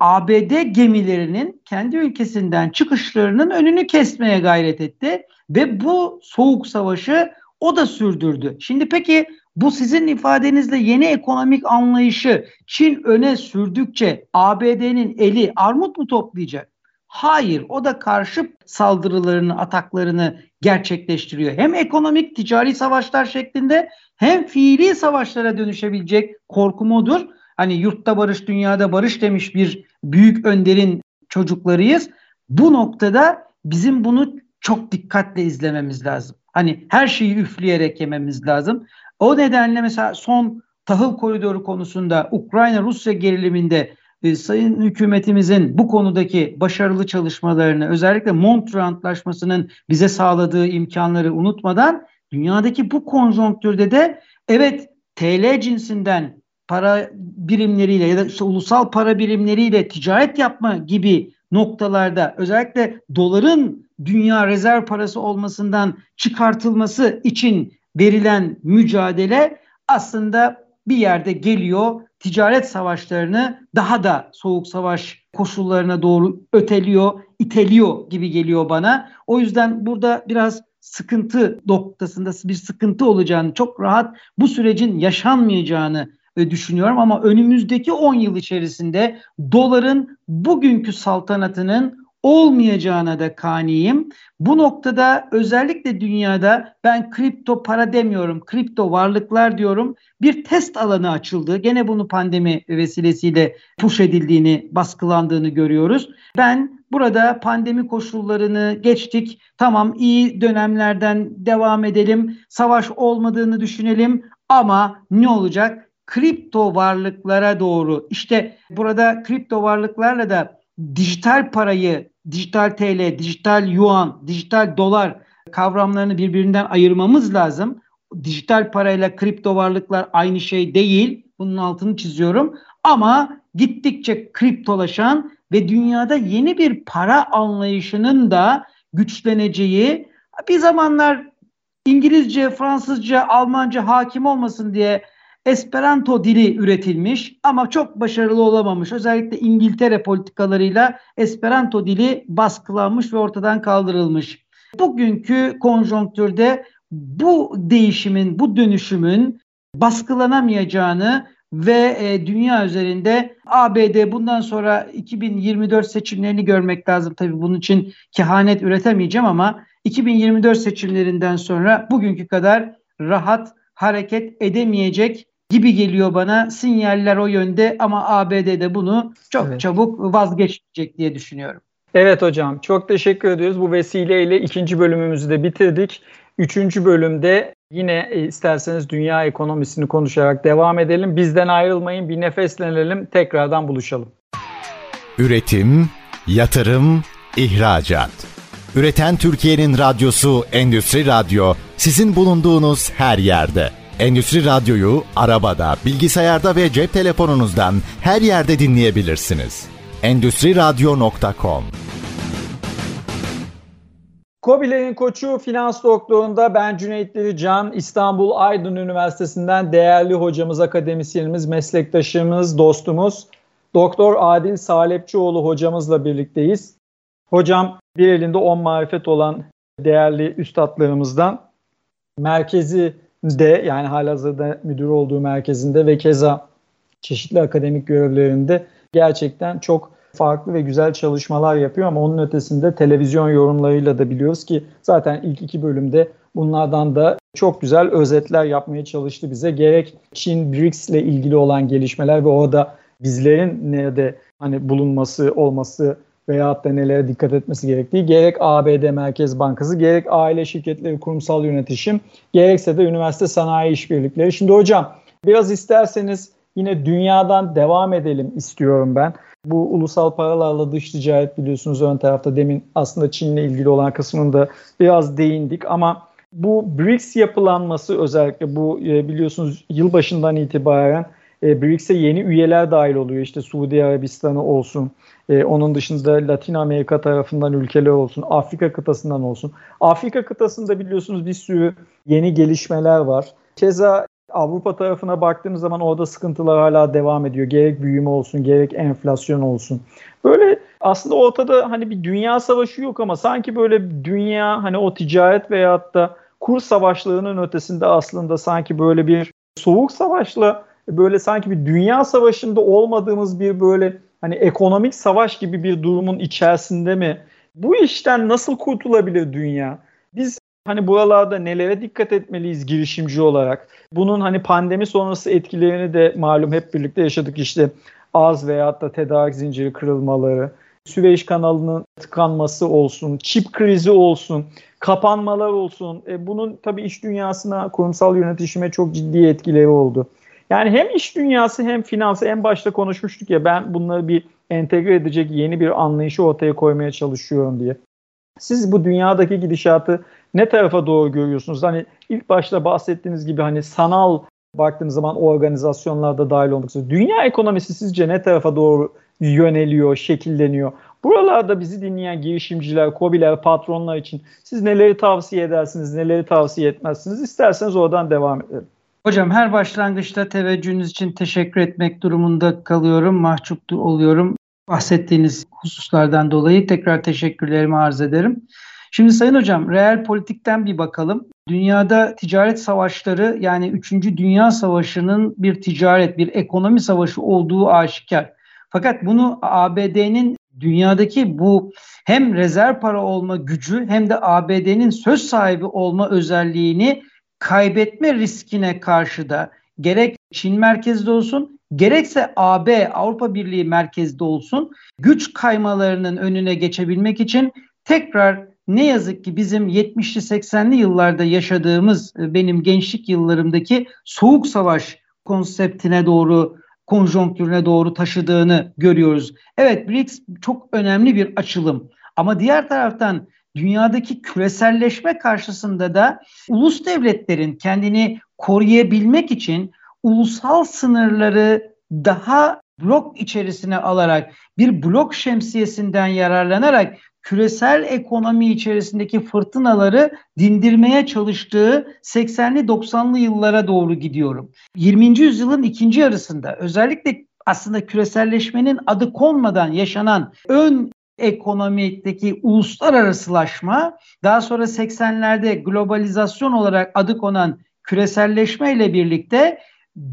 ABD gemilerinin kendi ülkesinden çıkışlarının önünü kesmeye gayret etti ve bu soğuk savaşı o da sürdürdü. Şimdi peki bu sizin ifadenizle yeni ekonomik anlayışı Çin öne sürdükçe ABD'nin eli armut mu toplayacak? Hayır, o da karşı saldırılarını, ataklarını gerçekleştiriyor. Hem ekonomik, ticari savaşlar şeklinde hem fiili savaşlara dönüşebilecek korkum odur. Hani yurtta barış, dünyada barış demiş bir büyük önderin çocuklarıyız. Bu noktada bizim bunu çok dikkatle izlememiz lazım. Hani her şeyi üfleyerek yememiz lazım. O nedenle mesela son tahıl koridoru konusunda Ukrayna-Rusya geriliminde e, sayın hükümetimizin bu konudaki başarılı çalışmalarını özellikle Montreux Antlaşması'nın bize sağladığı imkanları unutmadan dünyadaki bu konjonktürde de evet TL cinsinden para birimleriyle ya da işte ulusal para birimleriyle ticaret yapma gibi noktalarda özellikle doların dünya rezerv parası olmasından çıkartılması için verilen mücadele aslında bir yerde geliyor ticaret savaşlarını daha da soğuk savaş koşullarına doğru öteliyor, iteliyor gibi geliyor bana. O yüzden burada biraz sıkıntı noktasında bir sıkıntı olacağını, çok rahat bu sürecin yaşanmayacağını e, düşünüyorum ama önümüzdeki 10 yıl içerisinde doların bugünkü saltanatının olmayacağına da kaniyim. Bu noktada özellikle dünyada ben kripto para demiyorum, kripto varlıklar diyorum. Bir test alanı açıldı. Gene bunu pandemi vesilesiyle push edildiğini, baskılandığını görüyoruz. Ben burada pandemi koşullarını geçtik. Tamam iyi dönemlerden devam edelim. Savaş olmadığını düşünelim ama ne olacak? Kripto varlıklara doğru işte burada kripto varlıklarla da dijital parayı dijital TL, dijital yuan, dijital dolar kavramlarını birbirinden ayırmamız lazım. Dijital parayla kripto varlıklar aynı şey değil. Bunun altını çiziyorum. Ama gittikçe kriptolaşan ve dünyada yeni bir para anlayışının da güçleneceği bir zamanlar İngilizce, Fransızca, Almanca hakim olmasın diye Esperanto dili üretilmiş ama çok başarılı olamamış. Özellikle İngiltere politikalarıyla Esperanto dili baskılanmış ve ortadan kaldırılmış. Bugünkü konjonktürde bu değişimin, bu dönüşümün baskılanamayacağını ve e, dünya üzerinde ABD bundan sonra 2024 seçimlerini görmek lazım. Tabii bunun için kehanet üretemeyeceğim ama 2024 seçimlerinden sonra bugünkü kadar rahat hareket edemeyecek gibi geliyor bana. Sinyaller o yönde ama ABD'de bunu çok evet. çabuk vazgeçecek diye düşünüyorum. Evet hocam çok teşekkür ediyoruz. Bu vesileyle ikinci bölümümüzü de bitirdik. Üçüncü bölümde yine e, isterseniz dünya ekonomisini konuşarak devam edelim. Bizden ayrılmayın bir nefeslenelim tekrardan buluşalım. Üretim, yatırım, ihracat. Üreten Türkiye'nin radyosu Endüstri Radyo sizin bulunduğunuz her yerde. Endüstri Radyo'yu arabada, bilgisayarda ve cep telefonunuzdan her yerde dinleyebilirsiniz. Endüstri Radyo.com Kobilerin koçu finans doktorunda ben Cüneyt Can İstanbul Aydın Üniversitesi'nden değerli hocamız, akademisyenimiz, meslektaşımız, dostumuz Doktor Adil Salepçioğlu hocamızla birlikteyiz. Hocam bir elinde on marifet olan değerli üstadlarımızdan merkezi de yani halihazırda müdür olduğu merkezinde ve keza çeşitli akademik görevlerinde gerçekten çok farklı ve güzel çalışmalar yapıyor ama onun ötesinde televizyon yorumlarıyla da biliyoruz ki zaten ilk iki bölümde bunlardan da çok güzel özetler yapmaya çalıştı bize. Gerek Çin BRICS ile ilgili olan gelişmeler ve orada bizlerin nerede hani bulunması olması veyahut da nelere dikkat etmesi gerektiği gerek ABD Merkez Bankası gerek aile şirketleri kurumsal yönetişim gerekse de üniversite sanayi işbirlikleri. Şimdi hocam biraz isterseniz yine dünyadan devam edelim istiyorum ben. Bu ulusal paralarla dış ticaret biliyorsunuz ön tarafta demin aslında Çin'le ilgili olan kısmında biraz değindik ama bu BRICS yapılanması özellikle bu e, biliyorsunuz yılbaşından itibaren e, BRICS'e yeni üyeler dahil oluyor. İşte Suudi Arabistan'ı olsun, e, onun dışında Latin Amerika tarafından ülkeler olsun, Afrika kıtasından olsun. Afrika kıtasında biliyorsunuz bir sürü yeni gelişmeler var. Keza Avrupa tarafına baktığımız zaman orada sıkıntılar hala devam ediyor. Gerek büyüme olsun, gerek enflasyon olsun. Böyle aslında ortada hani bir dünya savaşı yok ama sanki böyle dünya hani o ticaret veyahut da kur savaşlarının ötesinde aslında sanki böyle bir soğuk savaşla böyle sanki bir dünya savaşında olmadığımız bir böyle hani ekonomik savaş gibi bir durumun içerisinde mi? Bu işten nasıl kurtulabilir dünya? Biz hani buralarda nelere dikkat etmeliyiz girişimci olarak? Bunun hani pandemi sonrası etkilerini de malum hep birlikte yaşadık işte az veyahut da tedarik zinciri kırılmaları, Süveyş kanalının tıkanması olsun, çip krizi olsun, kapanmalar olsun. E bunun tabii iş dünyasına, kurumsal yönetişime çok ciddi etkileri oldu. Yani hem iş dünyası hem finansı en başta konuşmuştuk ya ben bunları bir entegre edecek yeni bir anlayışı ortaya koymaya çalışıyorum diye. Siz bu dünyadaki gidişatı ne tarafa doğru görüyorsunuz? Hani ilk başta bahsettiğiniz gibi hani sanal baktığınız zaman organizasyonlarda dahil olmak üzere dünya ekonomisi sizce ne tarafa doğru yöneliyor, şekilleniyor? Buralarda bizi dinleyen girişimciler, kobiler, patronlar için siz neleri tavsiye edersiniz, neleri tavsiye etmezsiniz? İsterseniz oradan devam edelim. Hocam her başlangıçta teveccühünüz için teşekkür etmek durumunda kalıyorum. Mahcup oluyorum. bahsettiğiniz hususlardan dolayı tekrar teşekkürlerimi arz ederim. Şimdi Sayın Hocam, reel politikten bir bakalım. Dünyada ticaret savaşları yani 3. Dünya Savaşı'nın bir ticaret, bir ekonomi savaşı olduğu aşikar. Fakat bunu ABD'nin dünyadaki bu hem rezerv para olma gücü hem de ABD'nin söz sahibi olma özelliğini kaybetme riskine karşı da gerek Çin merkezde olsun gerekse AB Avrupa Birliği merkezde olsun güç kaymalarının önüne geçebilmek için tekrar ne yazık ki bizim 70'li 80'li yıllarda yaşadığımız e, benim gençlik yıllarımdaki soğuk savaş konseptine doğru konjonktürüne doğru taşıdığını görüyoruz. Evet BRICS çok önemli bir açılım ama diğer taraftan dünyadaki küreselleşme karşısında da ulus devletlerin kendini koruyabilmek için ulusal sınırları daha blok içerisine alarak bir blok şemsiyesinden yararlanarak küresel ekonomi içerisindeki fırtınaları dindirmeye çalıştığı 80'li 90'lı yıllara doğru gidiyorum. 20. yüzyılın ikinci yarısında özellikle aslında küreselleşmenin adı konmadan yaşanan ön ekonomideki uluslararasılaşma daha sonra 80'lerde globalizasyon olarak adı konan küreselleşme ile birlikte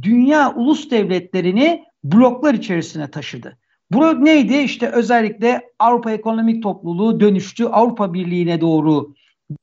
dünya ulus devletlerini bloklar içerisine taşıdı. Bu neydi? İşte özellikle Avrupa Ekonomik Topluluğu dönüştü. Avrupa Birliği'ne doğru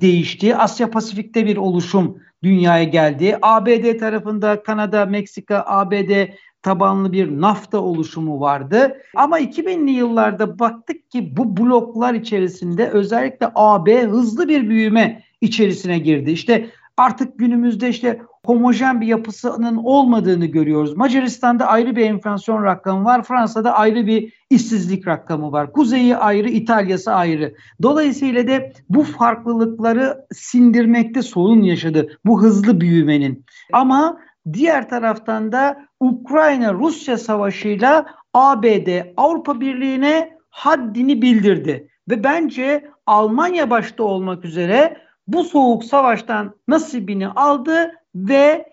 değişti. Asya Pasifik'te bir oluşum dünyaya geldi. ABD tarafında Kanada, Meksika, ABD tabanlı bir NAFTA oluşumu vardı. Ama 2000'li yıllarda baktık ki bu bloklar içerisinde özellikle AB hızlı bir büyüme içerisine girdi. İşte artık günümüzde işte homojen bir yapısının olmadığını görüyoruz. Macaristan'da ayrı bir enflasyon rakamı var. Fransa'da ayrı bir işsizlik rakamı var. Kuzeyi ayrı, İtalya'sı ayrı. Dolayısıyla da bu farklılıkları sindirmekte sorun yaşadı bu hızlı büyümenin. Ama diğer taraftan da Ukrayna-Rusya savaşıyla ABD Avrupa Birliği'ne haddini bildirdi. Ve bence Almanya başta olmak üzere bu soğuk savaştan nasibini aldı ve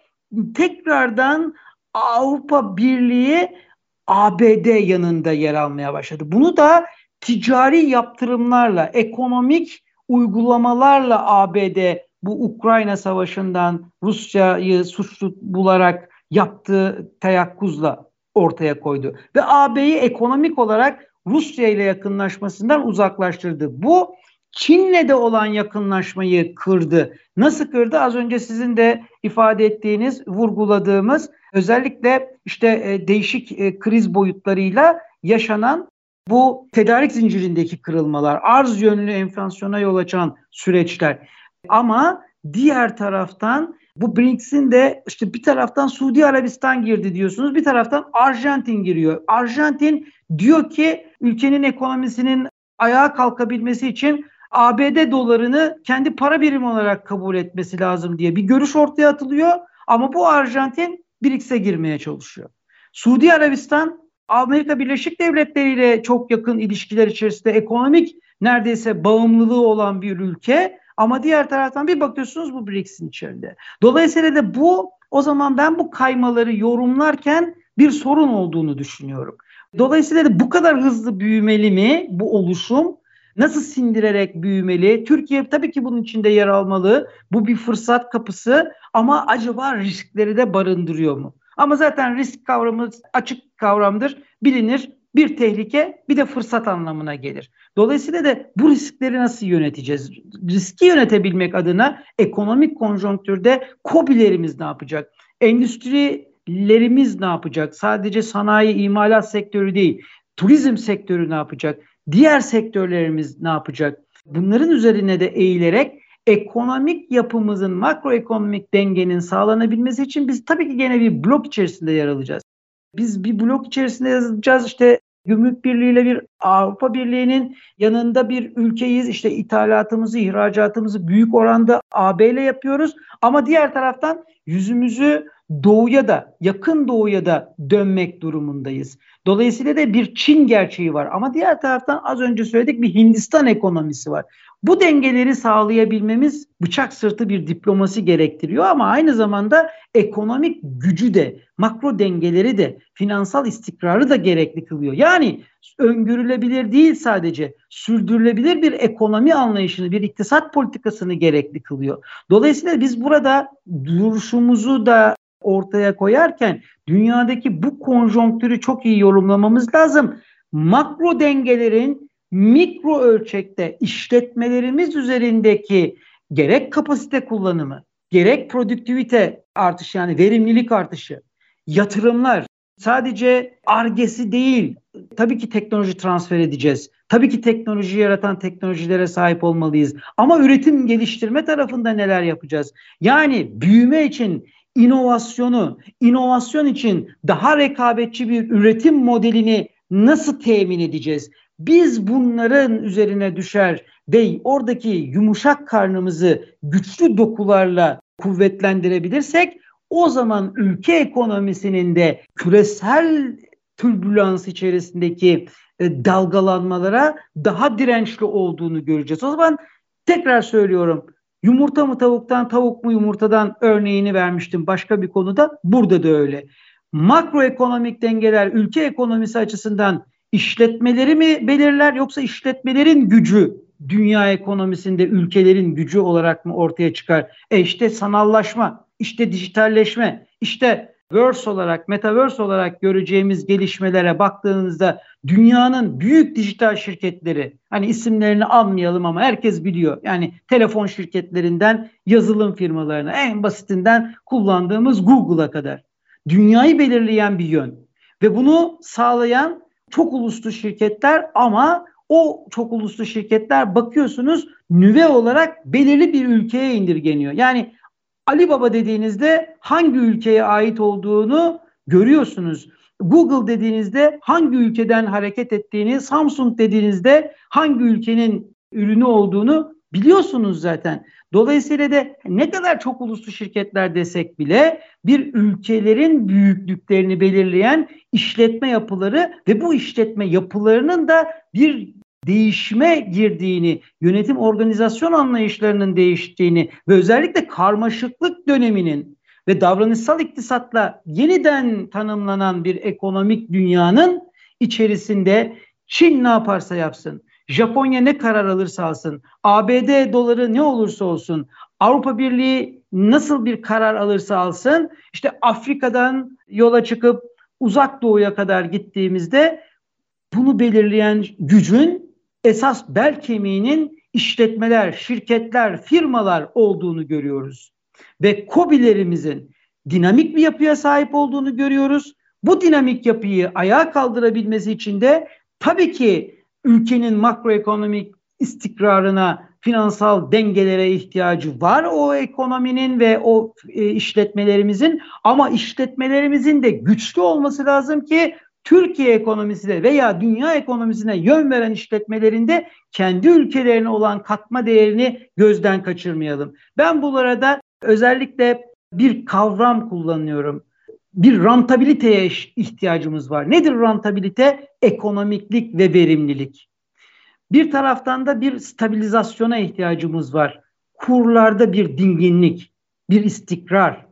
tekrardan Avrupa Birliği ABD yanında yer almaya başladı. Bunu da ticari yaptırımlarla, ekonomik uygulamalarla ABD bu Ukrayna Savaşı'ndan Rusya'yı suçlu bularak yaptığı teyakkuzla ortaya koydu. Ve AB'yi ekonomik olarak Rusya ile yakınlaşmasından uzaklaştırdı. Bu Çin'le de olan yakınlaşmayı kırdı. Nasıl kırdı? Az önce sizin de ifade ettiğiniz, vurguladığımız özellikle işte e, değişik e, kriz boyutlarıyla yaşanan bu tedarik zincirindeki kırılmalar, arz yönlü enflasyona yol açan süreçler. Ama diğer taraftan bu BRICS'in de işte bir taraftan Suudi Arabistan girdi diyorsunuz, bir taraftan Arjantin giriyor. Arjantin diyor ki ülkenin ekonomisinin ayağa kalkabilmesi için ABD dolarını kendi para birimi olarak kabul etmesi lazım diye bir görüş ortaya atılıyor. Ama bu Arjantin BRICS'e girmeye çalışıyor. Suudi Arabistan Amerika Birleşik Devletleri ile çok yakın ilişkiler içerisinde ekonomik neredeyse bağımlılığı olan bir ülke. Ama diğer taraftan bir bakıyorsunuz bu BRICS'in içinde. Dolayısıyla da bu o zaman ben bu kaymaları yorumlarken bir sorun olduğunu düşünüyorum. Dolayısıyla da bu kadar hızlı büyümeli mi bu oluşum? Nasıl sindirerek büyümeli? Türkiye tabii ki bunun içinde yer almalı. Bu bir fırsat kapısı ama acaba riskleri de barındırıyor mu? Ama zaten risk kavramı açık kavramdır, bilinir. Bir tehlike bir de fırsat anlamına gelir. Dolayısıyla da bu riskleri nasıl yöneteceğiz? Riski yönetebilmek adına ekonomik konjonktürde COBİ'lerimiz ne yapacak? Endüstrilerimiz ne yapacak? Sadece sanayi, imalat sektörü değil. Turizm sektörü ne yapacak? Diğer sektörlerimiz ne yapacak? Bunların üzerine de eğilerek ekonomik yapımızın makroekonomik dengenin sağlanabilmesi için biz tabii ki gene bir blok içerisinde yer alacağız. Biz bir blok içerisinde yazacağız işte Gümrük Birliği ile bir Avrupa Birliği'nin yanında bir ülkeyiz. İşte ithalatımızı, ihracatımızı büyük oranda AB ile yapıyoruz. Ama diğer taraftan yüzümüzü doğuya da, yakın doğuya da dönmek durumundayız. Dolayısıyla da bir Çin gerçeği var. Ama diğer taraftan az önce söyledik bir Hindistan ekonomisi var. Bu dengeleri sağlayabilmemiz bıçak sırtı bir diplomasi gerektiriyor ama aynı zamanda ekonomik gücü de, makro dengeleri de, finansal istikrarı da gerekli kılıyor. Yani öngörülebilir değil sadece, sürdürülebilir bir ekonomi anlayışını, bir iktisat politikasını gerekli kılıyor. Dolayısıyla biz burada duruşumuzu da ortaya koyarken dünyadaki bu konjonktürü çok iyi yorumlamamız lazım. Makro dengelerin mikro ölçekte işletmelerimiz üzerindeki gerek kapasite kullanımı, gerek produktivite artışı yani verimlilik artışı, yatırımlar sadece argesi değil. Tabii ki teknoloji transfer edeceğiz. Tabii ki teknoloji yaratan teknolojilere sahip olmalıyız. Ama üretim geliştirme tarafında neler yapacağız? Yani büyüme için inovasyonu, inovasyon için daha rekabetçi bir üretim modelini nasıl temin edeceğiz? Biz bunların üzerine düşer ve oradaki yumuşak karnımızı güçlü dokularla kuvvetlendirebilirsek o zaman ülke ekonomisinin de küresel türbülans içerisindeki e, dalgalanmalara daha dirençli olduğunu göreceğiz. O zaman tekrar söylüyorum yumurta mı tavuktan tavuk mu yumurtadan örneğini vermiştim başka bir konuda burada da öyle. Makroekonomik dengeler ülke ekonomisi açısından işletmeleri mi belirler yoksa işletmelerin gücü dünya ekonomisinde ülkelerin gücü olarak mı ortaya çıkar? E işte sanallaşma, işte dijitalleşme, işte verse olarak, metaverse olarak göreceğimiz gelişmelere baktığınızda dünyanın büyük dijital şirketleri, hani isimlerini almayalım ama herkes biliyor. Yani telefon şirketlerinden yazılım firmalarına, en basitinden kullandığımız Google'a kadar. Dünyayı belirleyen bir yön. Ve bunu sağlayan çok uluslu şirketler ama o çok uluslu şirketler bakıyorsunuz nüve olarak belirli bir ülkeye indirgeniyor. Yani Ali Baba dediğinizde hangi ülkeye ait olduğunu görüyorsunuz. Google dediğinizde hangi ülkeden hareket ettiğini, Samsung dediğinizde hangi ülkenin ürünü olduğunu biliyorsunuz zaten. Dolayısıyla da ne kadar çok uluslu şirketler desek bile bir ülkelerin büyüklüklerini belirleyen işletme yapıları ve bu işletme yapılarının da bir değişime girdiğini, yönetim organizasyon anlayışlarının değiştiğini ve özellikle karmaşıklık döneminin ve davranışsal iktisatla yeniden tanımlanan bir ekonomik dünyanın içerisinde Çin ne yaparsa yapsın, Japonya ne karar alırsa alsın, ABD doları ne olursa olsun, Avrupa Birliği nasıl bir karar alırsa alsın, işte Afrika'dan yola çıkıp uzak doğuya kadar gittiğimizde bunu belirleyen gücün esas bel kemiğinin işletmeler, şirketler, firmalar olduğunu görüyoruz. Ve kobilerimizin dinamik bir yapıya sahip olduğunu görüyoruz. Bu dinamik yapıyı ayağa kaldırabilmesi için de tabii ki ülkenin makroekonomik istikrarına, finansal dengelere ihtiyacı var o ekonominin ve o e, işletmelerimizin ama işletmelerimizin de güçlü olması lazım ki Türkiye ekonomisi de veya dünya ekonomisine yön veren işletmelerinde kendi ülkelerine olan katma değerini gözden kaçırmayalım. Ben bu arada özellikle bir kavram kullanıyorum bir rantabiliteye ihtiyacımız var. Nedir rantabilite? Ekonomiklik ve verimlilik. Bir taraftan da bir stabilizasyona ihtiyacımız var. Kurlarda bir dinginlik, bir istikrar.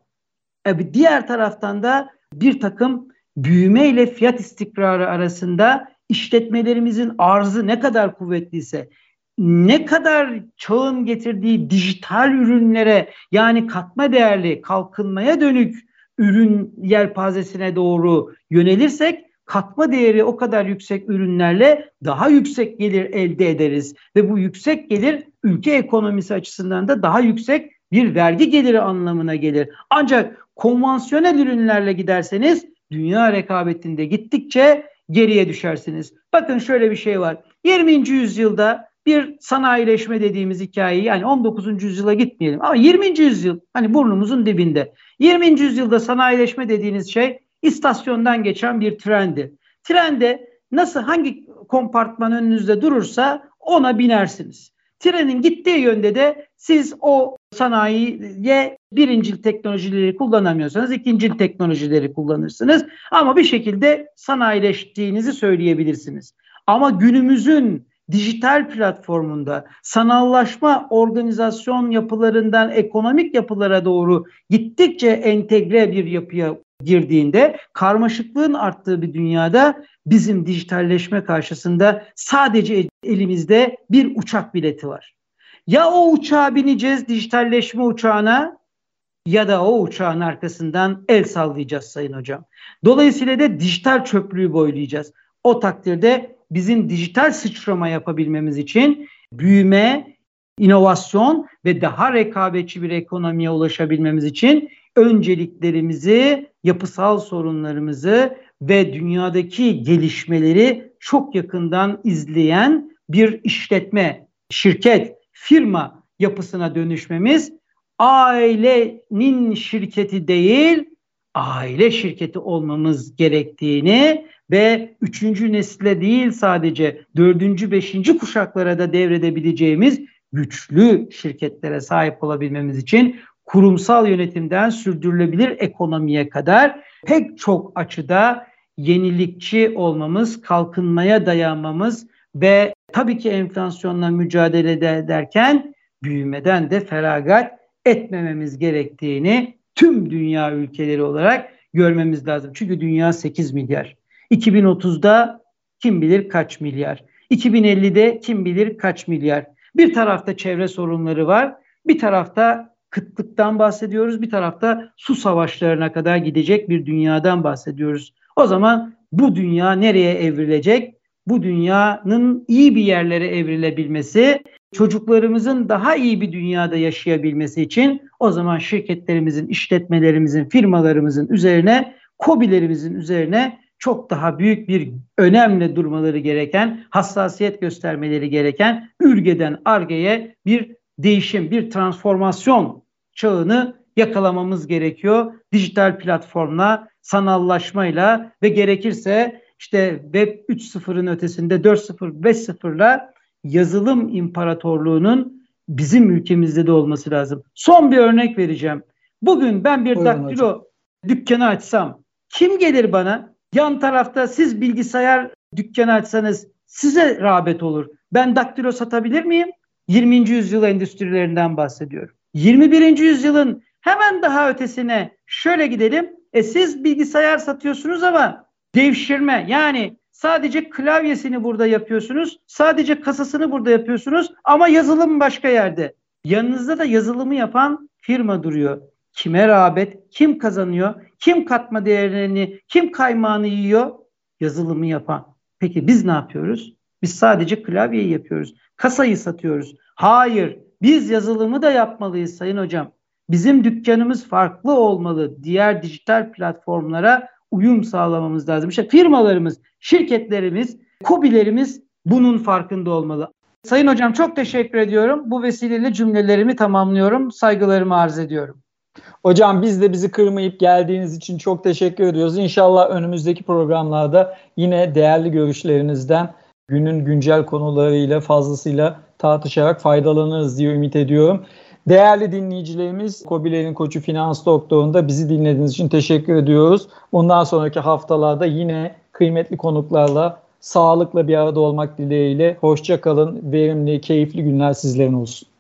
E, diğer taraftan da bir takım büyüme ile fiyat istikrarı arasında işletmelerimizin arzı ne kadar kuvvetliyse, ne kadar çağın getirdiği dijital ürünlere yani katma değerli kalkınmaya dönük ürün yelpazesine doğru yönelirsek katma değeri o kadar yüksek ürünlerle daha yüksek gelir elde ederiz ve bu yüksek gelir ülke ekonomisi açısından da daha yüksek bir vergi geliri anlamına gelir. Ancak konvansiyonel ürünlerle giderseniz dünya rekabetinde gittikçe geriye düşersiniz. Bakın şöyle bir şey var. 20. yüzyılda bir sanayileşme dediğimiz hikayeyi yani 19. yüzyıla gitmeyelim ama 20. yüzyıl hani burnumuzun dibinde. 20. yüzyılda sanayileşme dediğiniz şey istasyondan geçen bir trendi. Trende nasıl hangi kompartman önünüzde durursa ona binersiniz. Trenin gittiği yönde de siz o sanayiye birincil teknolojileri kullanamıyorsanız ikincil teknolojileri kullanırsınız. Ama bir şekilde sanayileştiğinizi söyleyebilirsiniz. Ama günümüzün dijital platformunda sanallaşma organizasyon yapılarından ekonomik yapılara doğru gittikçe entegre bir yapıya girdiğinde karmaşıklığın arttığı bir dünyada bizim dijitalleşme karşısında sadece elimizde bir uçak bileti var. Ya o uçağa bineceğiz dijitalleşme uçağına ya da o uçağın arkasından el sallayacağız sayın hocam. Dolayısıyla da dijital çöplüğü boylayacağız. O takdirde bizim dijital sıçrama yapabilmemiz için büyüme, inovasyon ve daha rekabetçi bir ekonomiye ulaşabilmemiz için önceliklerimizi, yapısal sorunlarımızı ve dünyadaki gelişmeleri çok yakından izleyen bir işletme, şirket, firma yapısına dönüşmemiz ailenin şirketi değil, aile şirketi olmamız gerektiğini ve üçüncü nesile değil sadece dördüncü, beşinci kuşaklara da devredebileceğimiz güçlü şirketlere sahip olabilmemiz için kurumsal yönetimden sürdürülebilir ekonomiye kadar pek çok açıda yenilikçi olmamız, kalkınmaya dayanmamız ve tabii ki enflasyonla mücadele ederken büyümeden de feragat etmememiz gerektiğini tüm dünya ülkeleri olarak görmemiz lazım. Çünkü dünya 8 milyar. 2030'da kim bilir kaç milyar. 2050'de kim bilir kaç milyar. Bir tarafta çevre sorunları var. Bir tarafta kıtlıktan bahsediyoruz. Bir tarafta su savaşlarına kadar gidecek bir dünyadan bahsediyoruz. O zaman bu dünya nereye evrilecek? Bu dünyanın iyi bir yerlere evrilebilmesi, çocuklarımızın daha iyi bir dünyada yaşayabilmesi için o zaman şirketlerimizin, işletmelerimizin, firmalarımızın üzerine, kobilerimizin üzerine çok daha büyük bir önemle durmaları gereken, hassasiyet göstermeleri gereken ürgeden argeye bir değişim, bir transformasyon çağını yakalamamız gerekiyor. Dijital platformla, sanallaşmayla ve gerekirse işte Web 3.0'ın ötesinde 4.0, 5.0'la yazılım imparatorluğunun bizim ülkemizde de olması lazım. Son bir örnek vereceğim. Bugün ben bir Buyurun daktilo hocam. dükkanı açsam kim gelir bana? Yan tarafta siz bilgisayar dükkanı açsanız size rağbet olur. Ben daktilo satabilir miyim? 20. yüzyıl endüstrilerinden bahsediyorum. 21. yüzyılın hemen daha ötesine şöyle gidelim. E siz bilgisayar satıyorsunuz ama devşirme yani sadece klavyesini burada yapıyorsunuz. Sadece kasasını burada yapıyorsunuz ama yazılım başka yerde. Yanınızda da yazılımı yapan firma duruyor. Kime rağbet? Kim kazanıyor? Kim katma değerini, kim kaymağını yiyor? Yazılımı yapan. Peki biz ne yapıyoruz? Biz sadece klavyeyi yapıyoruz. Kasayı satıyoruz. Hayır, biz yazılımı da yapmalıyız sayın hocam. Bizim dükkanımız farklı olmalı. Diğer dijital platformlara uyum sağlamamız lazım. İşte firmalarımız, şirketlerimiz, kobilerimiz bunun farkında olmalı. Sayın hocam çok teşekkür ediyorum. Bu vesileyle cümlelerimi tamamlıyorum. Saygılarımı arz ediyorum. Hocam biz de bizi kırmayıp geldiğiniz için çok teşekkür ediyoruz. İnşallah önümüzdeki programlarda yine değerli görüşlerinizden günün güncel konularıyla fazlasıyla tartışarak faydalanırız diye ümit ediyorum. Değerli dinleyicilerimiz, Kobilerin Koçu Finans Doktoru'nda bizi dinlediğiniz için teşekkür ediyoruz. Bundan sonraki haftalarda yine kıymetli konuklarla sağlıkla bir arada olmak dileğiyle. Hoşça kalın, verimli, keyifli günler sizlerin olsun.